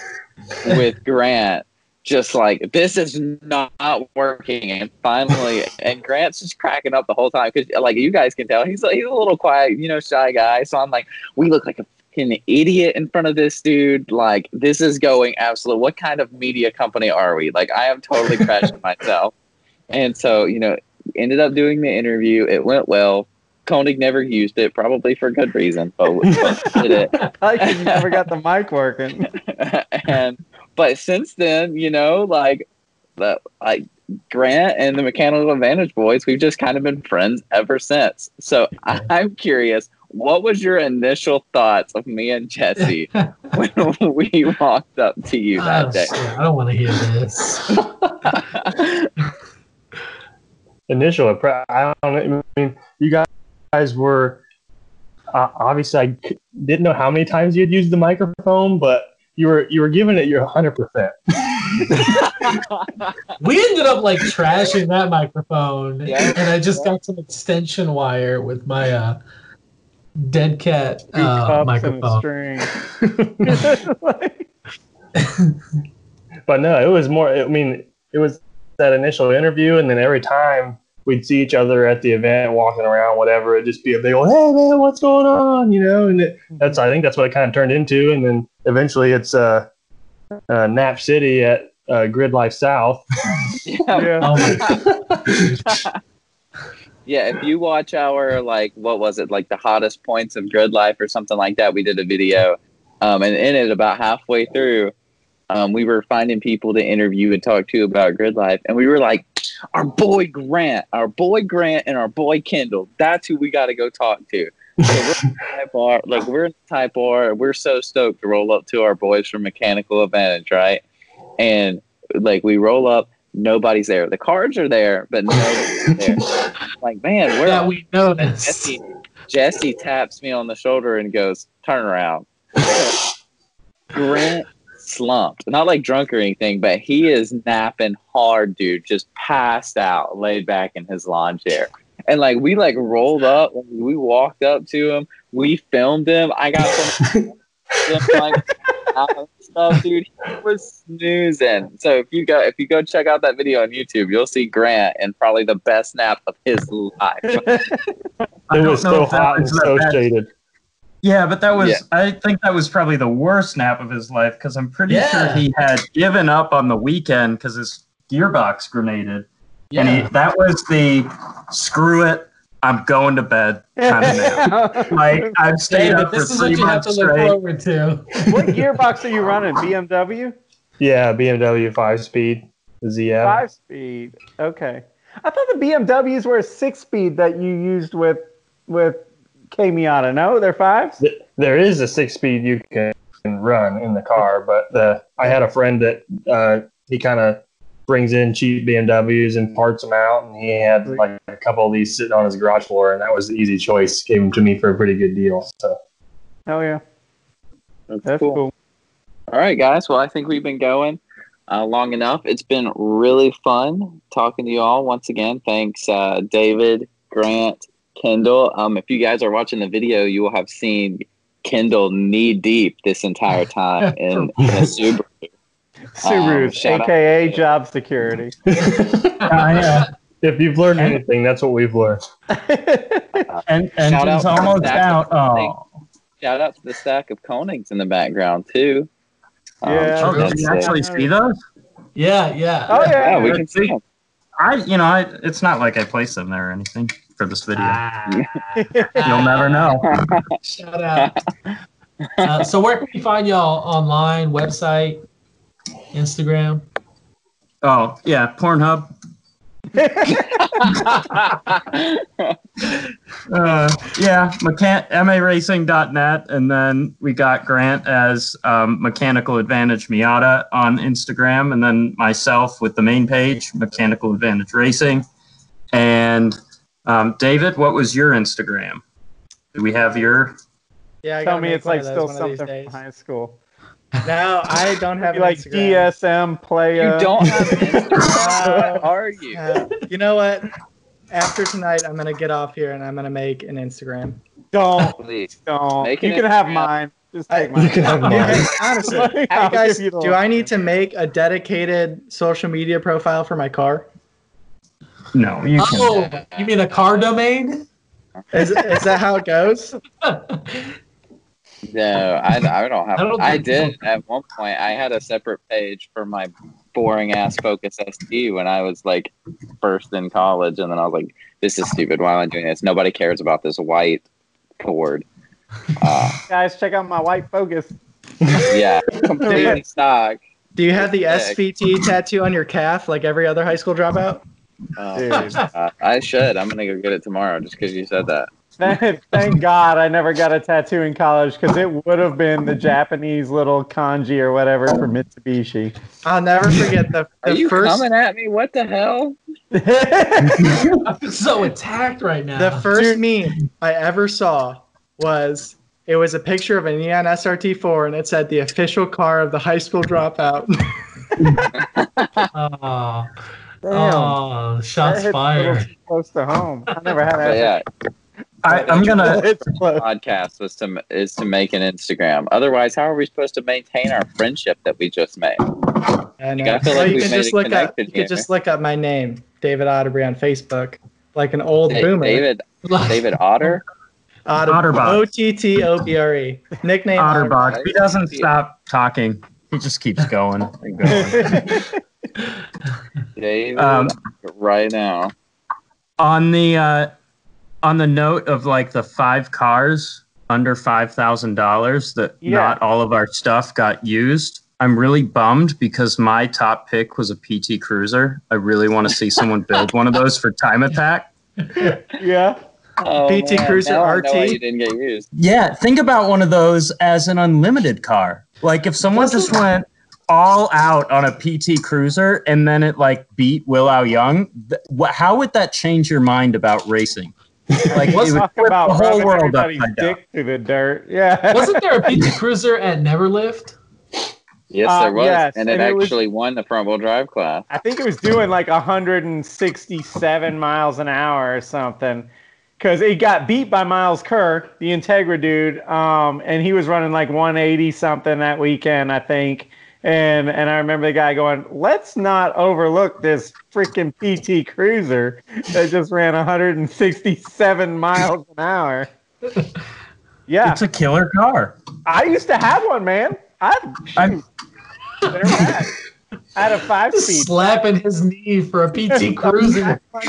with Grant just like this is not working and finally and Grant's just cracking up the whole time cuz like you guys can tell he's a, he's a little quiet, you know, shy guy. So I'm like we look like a fucking idiot in front of this dude. Like this is going absolute what kind of media company are we? Like I am totally crashing myself. And so, you know, ended up doing the interview. It went well. Konig never used it, probably for good reason, but we did it.
I you never got the mic working.
and but since then, you know, like the like Grant and the Mechanical Advantage boys, we've just kind of been friends ever since. So I'm curious, what was your initial thoughts of me and Jesse when we walked up to you
Oh,
that day?
shit, I don't want to hear this.
Initial, impre- I don't know. I mean, you guys were uh, obviously I didn't know how many times you had used the microphone, but you were you were giving it your 100. percent
We ended up like trashing that microphone,
Yeah.
and I just got some extension wire with my uh, dead cat uh, microphone.
string. Like,
But no, it was more. I mean, it was that initial interview, and then every time we'd see each other at the event, walking around, whatever, it'd just be a big old, "Hey man, what's going on?" You know, and it, that's I think that's what it kind of turned into, and then eventually it's uh, uh Nap City at uh, Grid Life South.
yeah.
yeah.
Oh my
Yeah, if you watch our like what was it like the hottest points of grid life or something like that, we did a video, um, and in it about halfway through, um, we were finding people to interview and talk to about grid life, and we were like, our boy Grant, our boy Grant, and our boy Kendall. That's who we got to go talk to. So we're in type R, like we're in the type R. We're so stoked to roll up to our boys from Mechanical Advantage, right? And like we roll up, nobody's there. The cards are there, but nobody's there. Like man, where
that we
and
noticed.
Jesse, Jesse taps me on the shoulder and goes, "Turn around." Grant slumped, not like drunk or anything, but he is napping hard, dude. Just passed out, laid back in his lawn chair, and like we like rolled up, we walked up to him, we filmed him. I got some like stuff, dude. He was snoozing. So if you go if you go check out that video on YouTube, you'll see Grant and probably the best nap of his life.
I
It was so hot and so
best-
shaded.
Yeah, but that was,
Yeah.
I think that was probably the worst nap of his life because I'm pretty
Yeah.
sure he had given up on the weekend because his gearbox grenaded. And
Yeah.
he, that was the screw it, I'm going to bed. Kind of nap. Like I've stayed
David,
up for
this is what
three
you have
months
to look
straight.
forward to.
what gearbox are you running? BMW?
Yeah, BMW five speed, ZF.
Five speed. Okay. I thought the BMWs were a six speed that you used with with K Miata. No, they're fives.
There is a six speed you can run in the car, but the I had a friend that uh, he kind of brings in cheap BMWs and parts them out, and he had like a couple of these sitting on his garage floor, and that was the easy choice. Gave them to me for a pretty good deal. So
Oh yeah,
That's,
that's
cool.
cool.
All right, guys. Well, I think we've been going uh, long enough. It's been really fun talking to you all once again. Thanks, uh, David, Grant, Kendall. Um, if you guys are watching the video, you will have seen Kendall knee deep this entire time in, in a Subaru.
Subarus,
shout out.
aka job security.
if you've learned anything, that's what we've learned.
And
Shout
engine's
out
almost out. Oh,
Shout out to the stack of Konigs in the background too. Um,
Yeah.
oh did you
uh,
actually see those?
Yeah, yeah.
Oh yeah,
yeah, we can see them.
I, you know, I, it's not like I placed them there or anything for this video.
Ah.
You'll never know.
Shout out. Uh, so where can we find y'all online? Website, Instagram.
Oh yeah, Pornhub. Uh, yeah, mechan- maracing.net, and then we got Grant as um, Mechanical Advantage Miata on Instagram, and then myself with the main page, Mechanical Advantage Racing. And um, David, what was your Instagram? Do we have your?
Yeah, I
Tell me it's like still
one of these
something from high school.
No, I don't have an
like
Instagram.
DSM player.
You don't have Instagram. what are you?
Uh, you know what? After tonight, I'm gonna get off here and I'm gonna make an Instagram.
Don't
Please.
don't.
Make
you
an
can have mine. Just
I-
mine.
You can have mine.
hey, honestly, hey guys,
give you the
do I need to make a dedicated social media profile for my car?
No, you can.
Oh, you mean a car domain?
Is, is that how it goes?
No, I, I don't have.
I don't
I,
think
did at one point. I had a separate page for my boring ass Focus ST when I was like first in college, and then I was like, "This is stupid. Why am I doing this? Nobody cares about this white cord." Uh,
Guys, check out my white Focus.
yeah, completely stock.
Do you have the
Sick.
SVT tattoo on your calf like every other high school dropout?
Oh, uh, I should. I'm gonna go get it tomorrow just because you said that.
Thank, thank God I never got a tattoo in college because it would have been the Japanese little kanji or whatever for Mitsubishi.
I'll never forget the,
Are you
first
coming at me? What the hell?
I'm so attacked right now.
the first meme I ever saw was it was a picture of a Neon SRT4 and it said the official car of the high school dropout.
Oh,
Damn.
oh, shots
hits a little
fired.
close to home. I never had that.
yeah,
I, I'm gonna.
Podcast was to is to make an Instagram. Otherwise, how are we supposed to maintain our friendship that we just made?
And
I feel like
you
we've
can just
it
look up you
connected here.
could just look up my name, David Otterbury on Facebook, like an old
Hey,
boomer.
David David Otter.
Otter-
Otterbox.
O T T O B R E. Nickname
Otterbox. He doesn't stop talking. He just keeps going and going.
David
Um,
right now.
on the uh, on the note of like the five cars under five thousand dollars that
Yeah.
not all of our stuff got used. I'm really bummed because my top pick was a PT Cruiser. I really want to see someone build one of those for Time Attack.
yeah.
Oh,
PT
man,
Cruiser
now I know why
RT.
you didn't get used.
Yeah, think about one of those as an unlimited car. Like if someone just went all out on a PT Cruiser and then it like beat Will Au-Yeung, th- wh- how would that change your mind about racing? Like it would
Talk about
the whole world
everybody's
upside down.
dick through the dirt. Yeah.
Wasn't there a PT Cruiser at Neverlift?
Yes,
Uh,
there was,
yes,
and it
and it was-
actually won the front wheel drive class.
I think it was doing like 167 miles an hour or something. Because it got beat by Miles Kerr, the Integra dude, um, and he was running like 180 something that weekend, I think. And and I remember the guy going, "Let's not overlook this freaking PT Cruiser that just ran 167 miles an hour." Yeah,
It's a killer car.
I used to have one, man. I,
I'm-
shoot, they're bad. I had a five speed.
Slapping his knee for a PT Cruiser.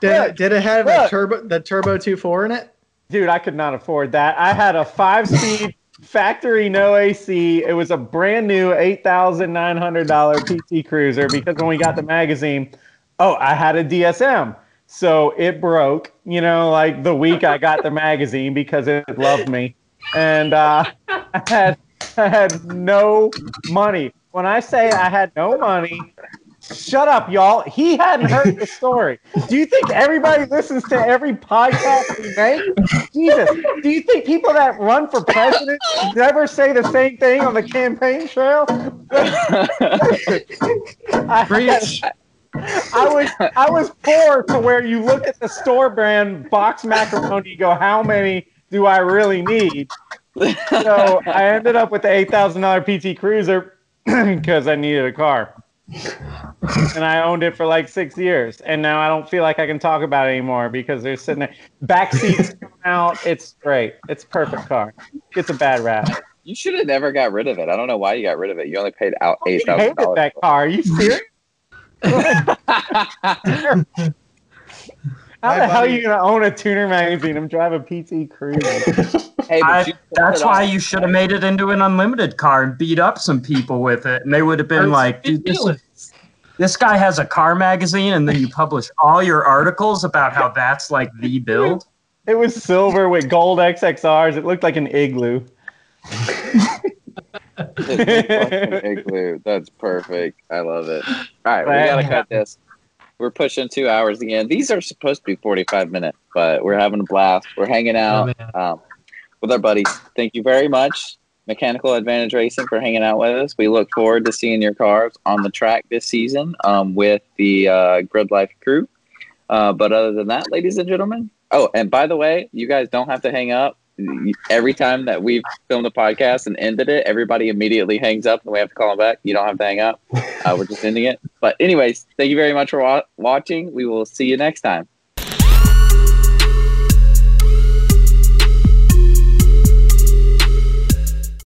Did it, did it have a turbo the turbo 2.4 in it?
Dude, I could not afford that. I had a five speed factory no AC. It was a brand new $8,900 PT Cruiser because when we got the magazine, oh, I had a DSM. So it broke, you know, like the week I got the magazine because it loved me. And uh, I, had, I had no money. When I say I had no money, shut up, y'all. He hadn't heard the story. Do you think everybody listens to every podcast we make? Jesus. Do you think people that run for president never say the same thing on the campaign trail? I. I was I was poor to where you look at the store brand box macaroni, you go, how many do I really need? So I ended up with the eight thousand dollar PT Cruiser because I needed a car. And I owned it for like six years, and now I don't feel like I can talk about it anymore because they're sitting there. Back seats come out. It's great. It's perfect car. It's a bad rap.
You should have never got rid of it. I don't know why you got rid of it. You only paid out oh,
I
eight thousand dollars.
that car. Are you serious? How
My
the hell are you gonna own a tuner magazine? I'm driving PT Cruiser.
Hey, but
I, that's why
on.
you should have made it into an unlimited car and beat up some people with it, and they would have been
Hurts
like, "Dude, this, this guy has a car magazine," and then you publish all your articles about how that's like the build.
It was silver with gold XXRs. It looked like an igloo.
It's a fucking igloo. That's perfect. I love it. All right, we gotta cut this. We're pushing two hours again. These are supposed to be forty-five minutes, but we're having a blast. We're hanging
Oh,
out
man.
um, with our buddies. Thank you very much, Mechanical Advantage Racing, for hanging out with us. We look forward to seeing your cars on the track this season um, with the uh, Grid Life crew. Uh, but other than that, ladies and gentlemen. Oh, and by the way, you guys don't have to hang up. Every time that we've filmed a podcast and ended it, everybody immediately hangs up and we have to call them back. You don't have to hang up. Uh, we're just ending it. But, anyways, thank you very much for wa- watching. We will see you next time.